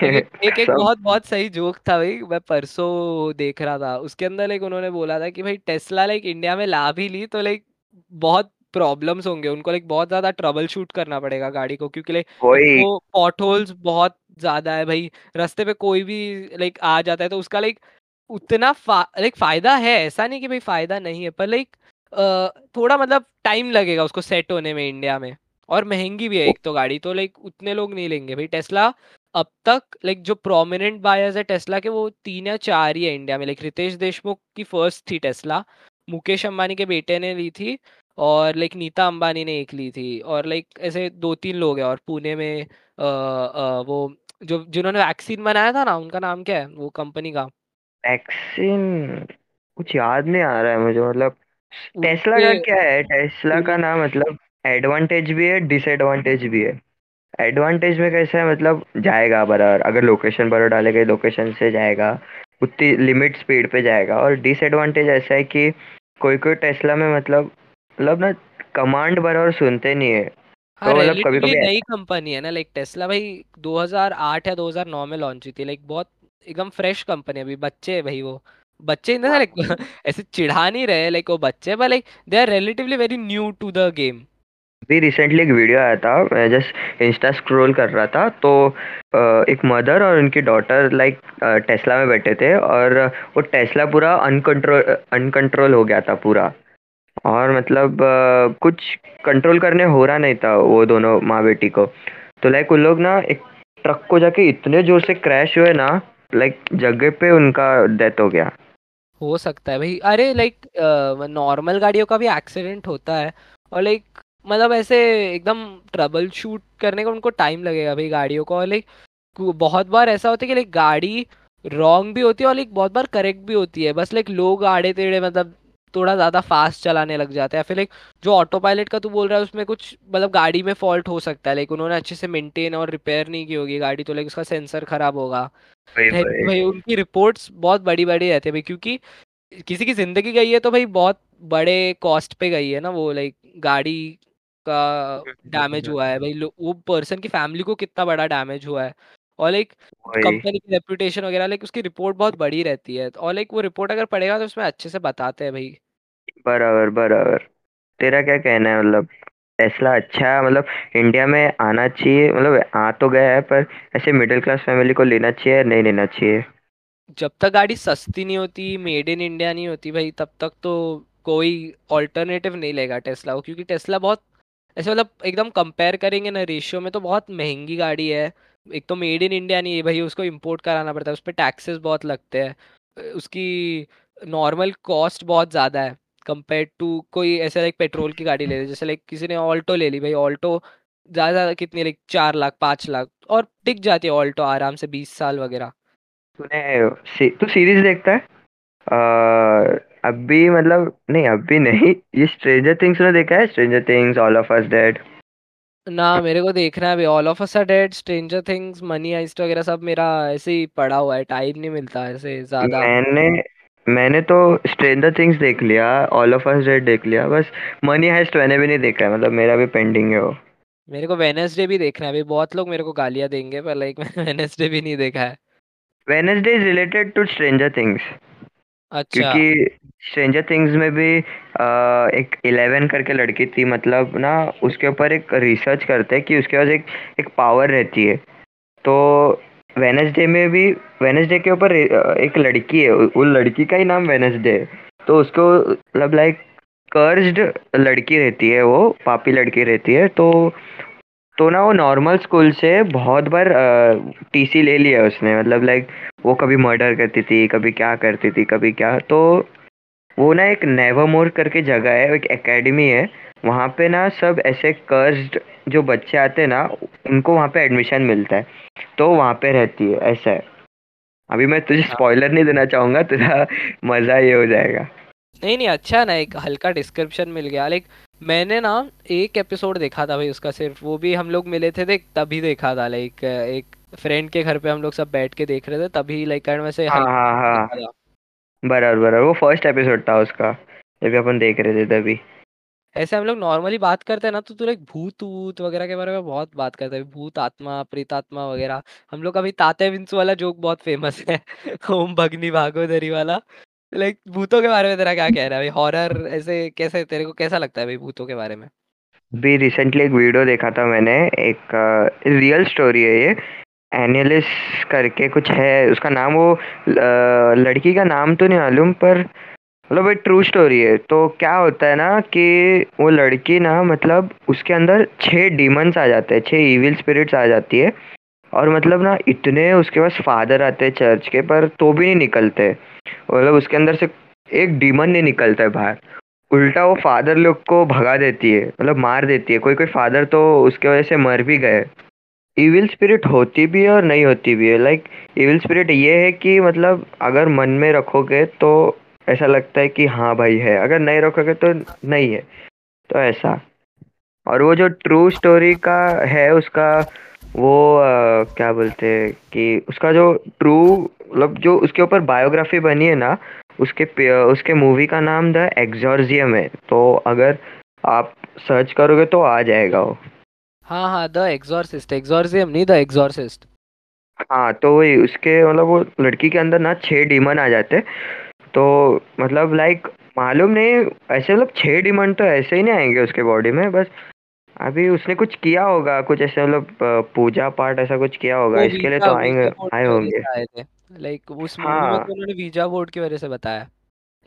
S1: एक एक, एक
S2: सब
S1: बहुत बहुत सही जोक था भाई मैं परसों देख रहा था। उसके अंदर लाइक उन्होंने बोला था कि भाई टेस्ला लाइक इंडिया में ला भी ली तो लाइक बहुत प्रॉब्लम्स होंगे। उनको लाइक बहुत ज़्यादा ट्रबल शूट करना पड़ेगा गाड़ी को क्योंकि लाइक
S2: वही।
S1: तो पॉट होल्स बहुत ज़्यादा है भाई। रास्ते पे कोई भी लाइक आ जाता है तो उसका लाइक उतना फा, लाइक फ़ायदा है। ऐसा नहीं कि भाई फ़ायदा नहीं है पर लाइक थोड़ा मतलब टाइम लगेगा उसको सेट होने में इंडिया में। और महँगी भी है एक तो गाड़ी तो लाइक उतने लोग नहीं लेंगे भाई। टेस्ला अब तक लाइक जो प्रोमिनेंट बायर्स है टेस्ला के वो तीन या चार ही है इंडिया में। लाइक रितेश देशमुख की फ़र्स्ट थी टेस्ला मुकेश अंबानी के बेटे ने ली थी और लाइक नीता अंबानी ने एक ली थी। और लाइक ऐसे दो तीन लोग हैं और पुणे में अ, अ, वो जो जिन्होंने वैक्सीन बनाया था ना उनका नाम क्या है? वो कंपनी का।
S2: वैक्सीन कुछ याद नहीं आ रहा है मुझे मतलब टेस्ला का क्या है? टेस्ला का नाम मतलब एडवांटेज भी है डिसएडवांटेज भी है। एडवांटेज में कैसा है मतलब जाएगा बराबर अगर लोकेशन बराबर डालेगा लोकेशन से जाएगा उतनी लिमिट स्पीड पे जाएगा। और डिसएडवांटेज ऐसा है कि कोई कोई टेस्ला में मतलब मतलब ना कमांड बराबर सुनते नहीं है।
S1: हाँ तो मतलब कभी कभी नई कंपनी है ना लाइक टेस्ला भाई 2008 या 2009 में लॉन्च हुई थी लाइक बहुत एकदम फ्रेश कंपनी है अभी बच्चे है भाई वो। बच्चे इन लाइक ऐसे चिढ़ा नहीं रहे लाइक वो बच्चे पर like they are relatively very new to the game
S2: अभी रिसेंटली एक वीडियो आया था, मैं जस्ट इंस्टा स्क्रॉल कर रहा था तो एक मदर और उनकी डॉटर लाइक टेस्ला में बैठे थे और वो टेस्ला पूरा अनकंट्रोल अनकंट्रोल हो गया था पूरा। और मतलब कुछ कंट्रोल करने हो रहा नहीं था वो दोनों माँ बेटी को। तो लाइक उन लोग ना एक ट्रक को जाके इतने ज़ोर से क्रैश हुए ना लाइक जगह पे उनका डेथ हो गया।
S1: हो सकता है भाई। अरे लाइक नॉर्मल गाड़ियों का भी एक्सीडेंट होता है और लाइक मतलब ऐसे एकदम ट्रबल शूट करने का उनको टाइम लगेगा भाई गाड़ियों को और लाइक बहुत बार ऐसा होता है कि लाइक गाड़ी रॉन्ग भी होती है और लाइक बहुत बार करेक्ट भी होती है। बस लाइक लोग आड़े टेढ़े मतलब थोड़ा ज़्यादा फास्ट चलाने लग जाते हैं। फिर लाइक जो ऑटो पायलट का तू बोल रहा है उसमें कुछ मतलब गाड़ी में फॉल्ट हो सकता है। लाइक उन्होंने अच्छे से मेंटेन और रिपेयर नहीं की होगी गाड़ी तो लाइक उसका सेंसर खराब होगा। भाई उनकी रिपोर्ट्स बहुत बड़ी बड़ी रहती है भाई क्योंकि किसी की ज़िंदगी गई है तो भाई बहुत बड़े कॉस्ट पे गई है ना वो लाइक गाड़ी का डैमेज हुआ है भाई वो पर्सन की फैमिली को कितना बड़ा डैमेज हुआ है। और लाइक कंपनी की रेपुटेशन वगैरह लाइक उसकी रिपोर्ट बहुत बड़ी रहती है। और लाइक वो रिपोर्ट अगर पड़ेगा तो उसमें अच्छे से बताते हैं भाई।
S2: बराबर बराबर। तेरा क्या कहना है? मतलब टेस्ला अच्छा है मतलब इंडिया में आना चाहिए मतलब आ तो गया है पर ऐसे मिडिल क्लास फैमिली को लेना चाहिए नहीं लेना चाहिए?
S1: जब तक गाड़ी सस्ती नहीं होती मेड इन इंडिया नहीं होती भाई तब तक तो कोई ऑल्टरनेटिव नहीं लेगा टेस्ला को क्योंकि टेस्ला बहुत ऐसे मतलब एकदम कंपेयर करेंगे ना रेशियो में तो बहुत महँगी गाड़ी है। एक तो मेड इन इंडिया नहीं है भाई, उसको इम्पोर्ट कराना पड़ता है उस पर टैक्सेस बहुत लगते हैं। उसकी नॉर्मल कॉस्ट बहुत ज़्यादा है कंपेयर टू कोई ऐसे लाइक पेट्रोल की गाड़ी ले ली, जैसे लाइक किसी ने ऑल्टो ले ली भाई। ऑल्टो ज़्यादा ज़्यादा कितनी लाइक चार लाख, पाँच लाख, और टिक जाती है ऑल्टो आराम से बीस साल वगैरह।
S2: तूने तू सीरीज़ देखता है? अभी मतलब नहीं अभी नहीं। ये स्ट्रेंजर थिंग्स ने देखा है? Stranger things all of us dead
S1: ना मेरे को देखना है अभी। All of us are dead stranger things money heist वगैरह सब मेरा ऐसे ही पड़ा हुआ है। टाइम नहीं मिलता ऐसे ज़्यादा।
S2: मैंने मैंने तो स्ट्रेंजर थिंग्स देख लिया ऑल ऑफ़ अस डेड देख लिया बस मनी हाइस्ट मैंने भी नहीं देखा है। मतलब मेरा भी पेंडिंग है वो।
S1: मेरे को वेनेसडे भी देखना है अभी। बहुत लोग मेरे को गालियाँ देंगे पर लाइक मैंने वेनेसडे भी नहीं देखा है।
S2: Wednesday is related to stranger things अच्छा। क्योंकि स्ट्रेंजर थिंग्स में भी आ, एक इलेवन करके लड़की थी मतलब ना उसके ऊपर एक रिसर्च करते हैं कि उसके पास एक एक पावर रहती है। तो वेनेसडे में भी वेनसडे के ऊपर एक लड़की है वो लड़की का ही नाम वेनसडे है। तो उसको मतलब लाइक कर्ज्ड लड़की रहती है वो पापी लड़की रहती है। तो तो ना वो नॉर्मल स्कूल से बहुत बार टीसी ले लिया उसने मतलब लाइक वो कभी मर्डर करती थी कभी क्या करती थी कभी क्या। तो वो ना एक नेवरमोर करके जगह है एक एकेडमी है। वहाँ पे ना सब ऐसे कर्ज्ड जो बच्चे आते हैं ना उनको वहाँ पे एडमिशन मिलता है। तो वहाँ पे रहती है ऐसा है। अभी मैं तुझे स्पॉइलर हाँ। नहीं देना चाहूँगा तुझा मज़ा ये हो जाएगा।
S1: नहीं नहीं अच्छा ना एक हल्का डिस्क्रिप्शन मिल गया। लाइक मैंने ना एक एपिसोड देखा था भाई उसका सिर्फ़ वो भी हम लोग मिले थे देख तभी देखा था। लाइक एक फ्रेंड के घर पे हम लोग सब बैठ के देख रहे थे तभी लाइक काइंड वैसे
S2: हाँ हाँ हाँ। बराबर बराबर। वो फ़र्स्ट एपिसोड था उसका जब अपन देख रहे थे तभी।
S1: ऐसे हम लोग नॉर्मली बात करते हैं ना तो तू लाइक भूत वूत वगैरह के बारे में बहुत बात करते हैं। भूत आत्मा प्रेतात्मा वगैरह। हम लोग अभी ताते विंसु वाला जोक बहुत फ़ेमस है। ओम भगनी भागोदरी वाला। लाइक भूतों के बारे में तेरा क्या कह रहा है? भाई हॉरर ऐसे कैसे तेरे को कैसा लगता है भाई भूतों के बारे में?
S2: भी रिसेंटली एक वीडियो देखा था मैंने एक रियल स्टोरी है ये। एनियलिस करके कुछ है। उसका नाम वो लड़की का नाम तो नहीं मालूम, पर मतलब एक ट्रू स्टोरी है। तो क्या होता है ना कि वो लड़की ना मतलब उसके अंदर छः डीमंस आ जाते हैं छः इविल स्पिरिट्स आ जाती है। और मतलब ना इतने उसके पास फादर आते हैं चर्च के, पर तो भी नहीं निकलते। मतलब उसके अंदर से एक डीमन नहीं निकलता है बाहर। उल्टा वो फादर लोग को भगा देती है मतलब मार देती है। कोई कोई फादर तो उसके वजह से मर भी गए। इविल स्पिरिट होती भी है और नहीं होती भी है। लाइक इविल स्पिरिट ये है कि मतलब अगर मन में रखोगे तो ऐसा लगता है कि हाँ भाई है। अगर नहीं रखोगे तो नहीं है। तो ऐसा। और वो जो ट्रू स्टोरी का है उसका वो आ, क्या बोलते हैं कि उसका जो ट्रू मतलब जो उसके ऊपर बायोग्राफी बनी है ना उसके उसके मूवी का नाम द एग्जॉर्जियम है। तो अगर आप सर्च करोगे तो आ जाएगा वो।
S1: हाँ हाँ द एग्जॉर्सिस्ट एग्जॉर्जियम नहीं द एग्जॉर्सिस्ट
S2: हाँ तो वही उसके मतलब वो लड़की के अंदर ना छह डीमन आ जाते तो मतलब लाइक मालूम नहीं ऐसे मतलब छह डीमन तो ऐसे ही नहीं आएँगे उसके बॉडी में बस अभी उसने कुछ किया होगा कुछ ऐसे मतलब पूजा पाठ ऐसा कुछ किया होगा इसके लिए तो आएँगे आए होंगे।
S1: लाइक उस मूवी में
S2: हाँ।
S1: तो उन्होंने वीज़ा बोर्ड की वजह से बताया।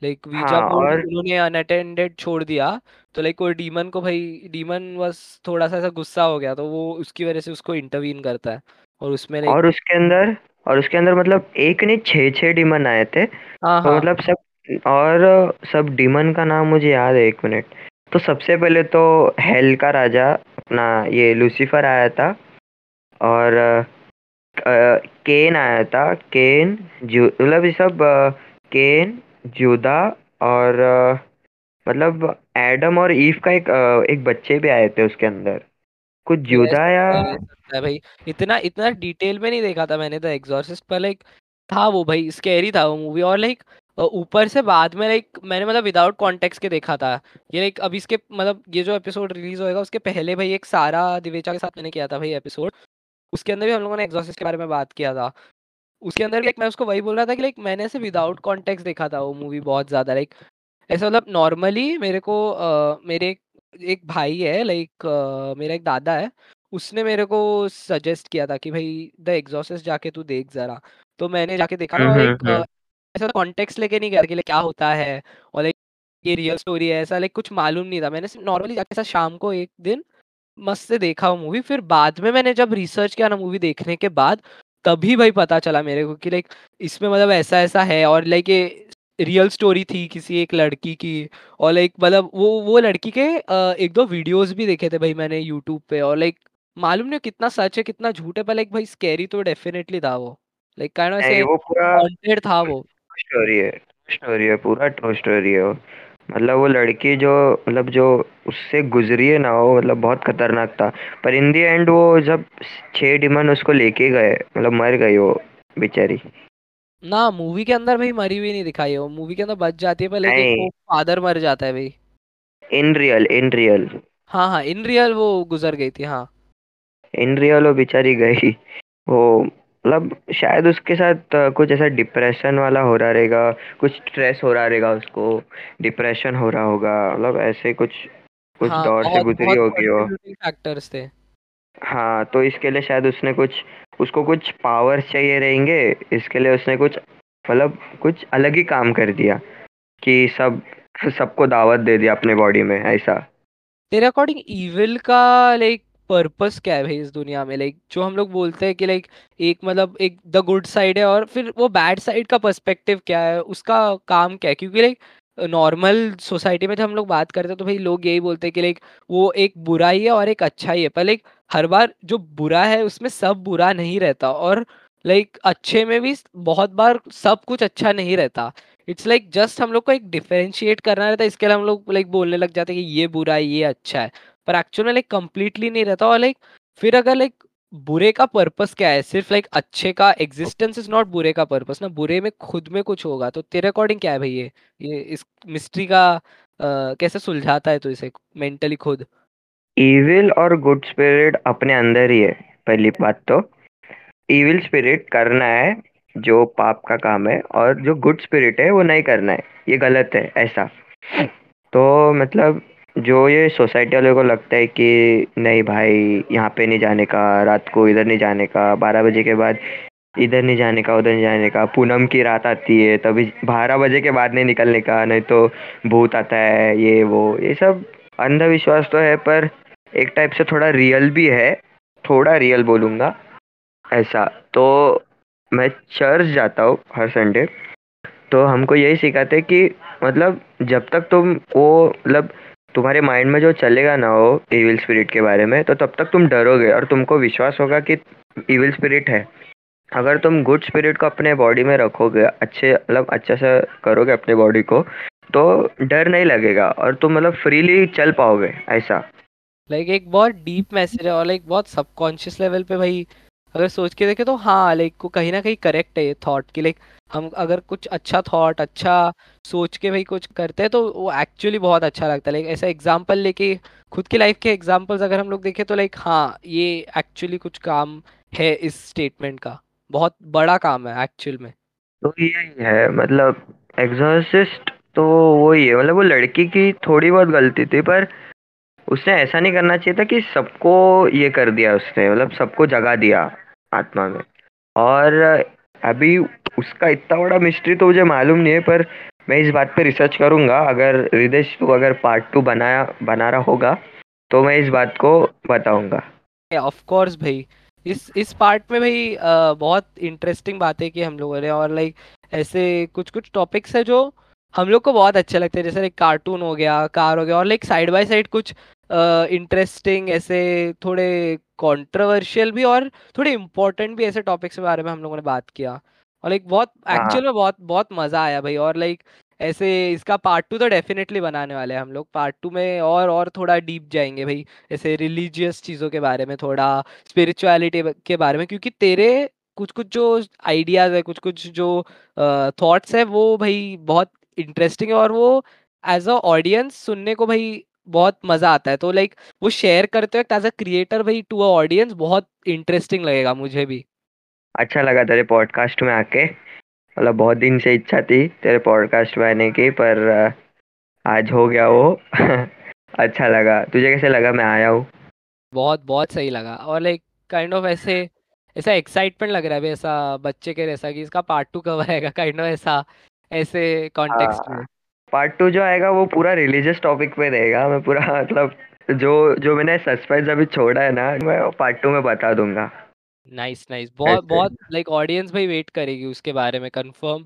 S1: लाइक वीज़ा
S2: हाँ
S1: बोर्ड
S2: और
S1: उन्होंने अनअटेंडेड छोड़ दिया तो लाइक कोई डीमन को भाई डीमन बस थोड़ा सा ऐसा गुस्सा हो गया तो वो उसकी वजह से उसको इंटरवीन करता है। और उसमें लाइक
S2: और उसके अंदर और उसके अंदर मतलब एक नहीं छः छः डीमन आए थे।
S1: हाँ
S2: तो
S1: हाँ।
S2: मतलब सब और सब डीमन का नाम मुझे याद है एक मिनट तो सबसे पहले तो हेल का राजा अपना ये लूसीफर आया था और केन आया था। केन जू मतलब ये सब केन जूदा और अ, मतलब एडम और ईव का एक अ, एक बच्चे भी आए थे उसके अंदर। कुछ जुदा या
S1: सकता है सकता है भाई। इतना इतना डिटेल में नहीं देखा था मैंने द एग्जॉर्सिस्ट पर लाइक था वो भाई स्कैरी था वो मूवी। और लाइक ऊपर से बाद में लाइक मैंने मतलब विदाउट कॉन्टेक्स्ट के देखा था। ये लाइक अभी इसके मतलब ये जो एपिसोड रिलीज़ होएगा उसके पहले भाई एक सारा दिवेचा के साथ मैंने किया था भाई एपिसोड। उसके अंदर भी हम लोगों ने एग्जॉर्सिस्ट के बारे में बात किया था। उसके अंदर लाइक मैं उसको वही बोल रहा था कि लाइक मैंने ऐसे विदाउट कॉन्टेक्स्ट देखा था वो मूवी बहुत ज़्यादा लाइक ऐसा मतलब नॉर्मली मेरे को अ, मेरे एक, एक भाई है लाइक मेरा एक दादा है उसने मेरे को सजेस्ट किया था कि भाई द एग्जॉसिस्ट जाके तू देख जरा। तो मैंने जाके देखा था
S2: हम्म
S1: और
S2: हम्म
S1: एक
S2: हम्म
S1: ऐसा कॉन्टेक्स्ट लेके नहीं गया कि क्या होता है और लाइक ये रियल स्टोरी है ऐसा लाइक कुछ मालूम नहीं था। मैंने नॉर्मली जाके ऐसा शाम को एक दिन मस्त से देखा वो मूवी फिर बाद में मैंने जब रिसर्च किया ना मूवी देखने के बाद तभी भाई पता चला मेरे को कि लाइक इसमें मतलब ऐसा ऐसा है और लाइक ये रियल स्टोरी थी किसी एक लड़की की और लाइक मतलब वो वो लड़की के एक दो वीडियोस भी देखे थे भाई मैंने यूट्यूब पे और लाइक मालूम नहीं कितना सच है कितना झूठ है पर लाइक भाई स्कैरी तो डेफिनेटली था वो। लाइक काइंड
S2: नहीं
S1: ऐसे
S2: वो पूरा
S1: था वो।
S2: स्टोरी है स्टोरी है पूरा ट्रू स्टोरी है वो। मतलब वो लड़की जो मतलब जो उससे गुजरी है ना वो मतलब बहुत खतरनाक था। पर इन दी एंड वो जब छह डिमन उसको लेके गए मतलब मर गई वो बेचारी।
S1: ना मूवी के अंदर भाई मरी हुई नहीं दिखाई है वो। मूवी के अंदर बच जाती है पर वो फादर मर जाता है भाई।
S2: इन रियल इन रियल
S1: हाँ हाँ इन रियल वो गुजर गई थी हाँ।
S2: इन रियल वो बेचारी गई। वो मतलब शायद उसके साथ कुछ ऐसा डिप्रेशन वाला हो रहा रहेगा कुछ स्ट्रेस हो रहा रहेगा उसको डिप्रेशन हो रहा होगा मतलब ऐसे कुछ कुछ
S1: हाँ
S2: दौर से गुजरी होगी वो।
S1: फैक्टर्स थे।
S2: हाँ तो इसके लिए शायद उसने कुछ उसको कुछ पावर चाहिए रहेंगे इसके लिए उसने कुछ मतलब कुछ अलग ही काम कर दिया कि सब सबको दावत दे दिया अपने बॉडी में ऐसा।
S1: तेरे अकॉर्डिंग इविल का लाइक पर्पस क्या है भाई इस दुनिया में? लाइक जो हम लोग बोलते हैं कि लाइक एक मतलब एक द गुड साइड है और फिर वो बैड साइड का पर्सपेक्टिव क्या है? उसका काम क्या है? क्योंकि लाइक नॉर्मल सोसाइटी में जब हम लोग बात करते हैं तो भाई लोग यही बोलते हैं कि लाइक वो एक बुरा ही है और एक अच्छा ही। है पर लाइक हर बार जो बुरा है उसमें सब बुरा नहीं रहता और लाइक अच्छे में भी बहुत बार सब कुछ अच्छा नहीं रहता। इट्स लाइक जस्ट हम लोग को एक डिफरेंशिएट करना रहता है। इसके लिए हम लोग लाइक बोलने लग जाते हैं कि ये बुरा है, ये अच्छा है। पर एक्चुअल में लाइक कंप्लीटली नहीं रहता और लाइक फिर अगर लाइक बुरे का पर्पस क्या है? सिर्फ़ लाइक अच्छे का एग्जिस्टेंस इज़ नॉट बुरे का पर्पस ना? बुरे में खुद में कुछ होगा तो तेरे अकॉर्डिंग क्या है भाई ये? ये इस मिस्ट्री का अ, कैसे सुलझाता है तो इसे मेंटली खुद?
S2: इविल और गुड स्पिरिट अपने अंदर ही है पहली बात तो। इविल स्पिरिट करना है जो पाप का काम है और जो गुड स्पिरिट है वो नहीं करना है। ये गलत है ऐसा। तो मतलब जो ये सोसाइटी वालों को लगता है कि नहीं भाई, यहाँ पे नहीं जाने का, रात को इधर नहीं जाने का, बारह बजे के बाद इधर नहीं जाने का, उधर नहीं जाने का, पूनम की रात आती है, तभी बारह बजे के बाद नहीं निकलने का, नहीं तो भूत आता है, ये वो, ये सब अंधविश्वास तो है, पर एक टाइप से थोड़ा रियल भी है, थोड़ा रियल बोलूँगा, ऐसा। तो मैं चर्च जाता हूँ हर संडे तो हमको यही सिखाते कि मतलब जब तक तुम वो मतलब तुम्हारे माइंड में जो चलेगा ना वो इविल स्पिरिट के बारे में तो तब तक तुम डरोगे और तुमको विश्वास होगा कि इविल स्पिरिट है। अगर तुम गुड स्पिरिट को अपने बॉडी में रखोगे, अच्छे मतलब अच्छे से करोगे अपने बॉडी को तो डर नहीं लगेगा और तुम मतलब फ्रीली चल पाओगे, ऐसा।
S1: लाइक एक बहुत डीप मैसेज है और लाइक बहुत सबकॉन्शियस लेवल पे भाई, अगर सोच के देखे तो हाँ लाइक कहीं ना कहीं करेक्ट है ये थॉट कि लाइक हम अगर कुछ अच्छा थॉट अच्छा सोच के भाई कुछ करते हैं तो वो एक्चुअली बहुत अच्छा लगता है। लाइक ऐसा एग्ज़ाम्पल लेके, खुद की लाइफ के एग्जाम्पल्स अगर हम लोग देखें तो लाइक हाँ ये एक्चुअली कुछ काम है इस स्टेटमेंट का। बहुत बड़ा काम है एक्चुअल में।
S2: तो यही है मतलब एग्जॉर्सिस्ट तो वही है मतलब वो लड़की की थोड़ी बहुत गलती थी, पर उसने ऐसा नहीं करना चाहिए था कि सबको ये कर दिया उसने मतलब सबको जगा दिया आत्मा में। और अभी उसका इतना बड़ा मिस्ट्री तो मुझे मालूम नहीं है, पर मैं इस बात पे रिसर्च करूँगा। अगर रिदेश तू अगर पार्ट टू बनाया बना रहा होगा तो मैं इस बात को बताऊँगा।
S1: ऑफ़ कोर्स भाई। इस इस पार्ट में भाई बहुत इंटरेस्टिंग बातें की हम लोगों ने और लाइक ऐसे कुछ कुछ टॉपिक्स है जो हम लोग को बहुत अच्छे लगते हैं। जैसे लाइक कार्टून हो गया कार हो गया और लाइक साइड बाय साइड कुछ इंटरेस्टिंग ऐसे थोड़े कंट्रोवर्शियल भी और थोड़े इम्पोर्टेंट भी ऐसे टॉपिक्स के बारे में हम लोगों ने बात किया। और लाइक बहुत
S2: हाँ
S1: एक्चुअल में बहुत बहुत मज़ा आया भाई और लाइक ऐसे इसका पार्ट टू तो डेफिनेटली बनाने वाले हैं हम लोग। पार्ट टू में और और थोड़ा डीप जाएँगे भाई ऐसे रिलीजियस चीज़ों के बारे में थोड़ा स्पिरिचुअलिटी के बारे में क्योंकि तेरे कुछ कुछ जो आइडियाज़ है कुछ कुछ जो थॉट्स है वो भाई बहुत इंटरेस्टिंग है और वो एज अ ऑडियंस सुनने को भाई बहुत मज़ा आता है। तो लाइक वो शेयर करते वक्त एज अ क्रिएटर भाई टू अ ऑडियंस बहुत इंटरेस्टिंग लगेगा मुझे भी।
S2: अच्छा लगा तेरे पॉडकास्ट में आके। मतलब बहुत दिन से इच्छा थी तेरे पॉडकास्ट में आने की पर आज हो गया वो। अच्छा लगा। तुझे कैसे लगा मैं आया हूँ?
S1: बहुत बहुत सही लगा। और लाइक काइंड ऑफ़ ऐसे ऐसा एक्साइटमेंट लग रहा है ऐसा बच्चे के जैसा कि इसका पार्ट टू कब आएगा? काइंड ऑफ़ ऐसा ऐसे कॉन्टेक्स्ट में।
S2: पार्ट टू जो आएगा वो पूरा रिलीजियस टॉपिक पे रहेगा। मैं पूरा मतलब जो जो मैंने सस्पेंस अभी छोड़ा है ना मैं पार्ट टू में बता दूँगा।
S1: नाइस नाइस बहुत बहुत लाइक ऑडियंस भाई वेट करेगी उसके बारे में कंफर्म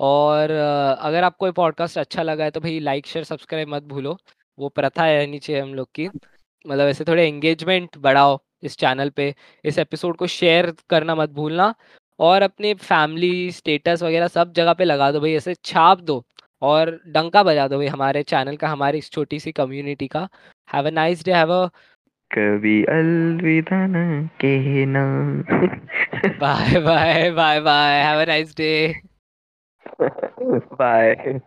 S1: और अगर आपको ये पॉडकास्ट अच्छा लगा है तो भाई लाइक शेयर सब्सक्राइब मत भूलो। वो प्रथा है नीचे हम लोग की। मतलब ऐसे थोड़े एंगेजमेंट बढ़ाओ इस चैनल पे। इस एपिसोड को शेयर करना मत भूलना। और अपने फैमिली स्टेटस वगैरह सब जगह पे लगा दो भाई ऐसे छाप दो। और डंका बजा दो भाई हमारे चैनल का हमारी इस छोटी सी कम्युनिटी का। Have a nice day have a
S2: कभी अलविदा न कहना।
S1: Bye bye bye bye have a nice day
S2: bye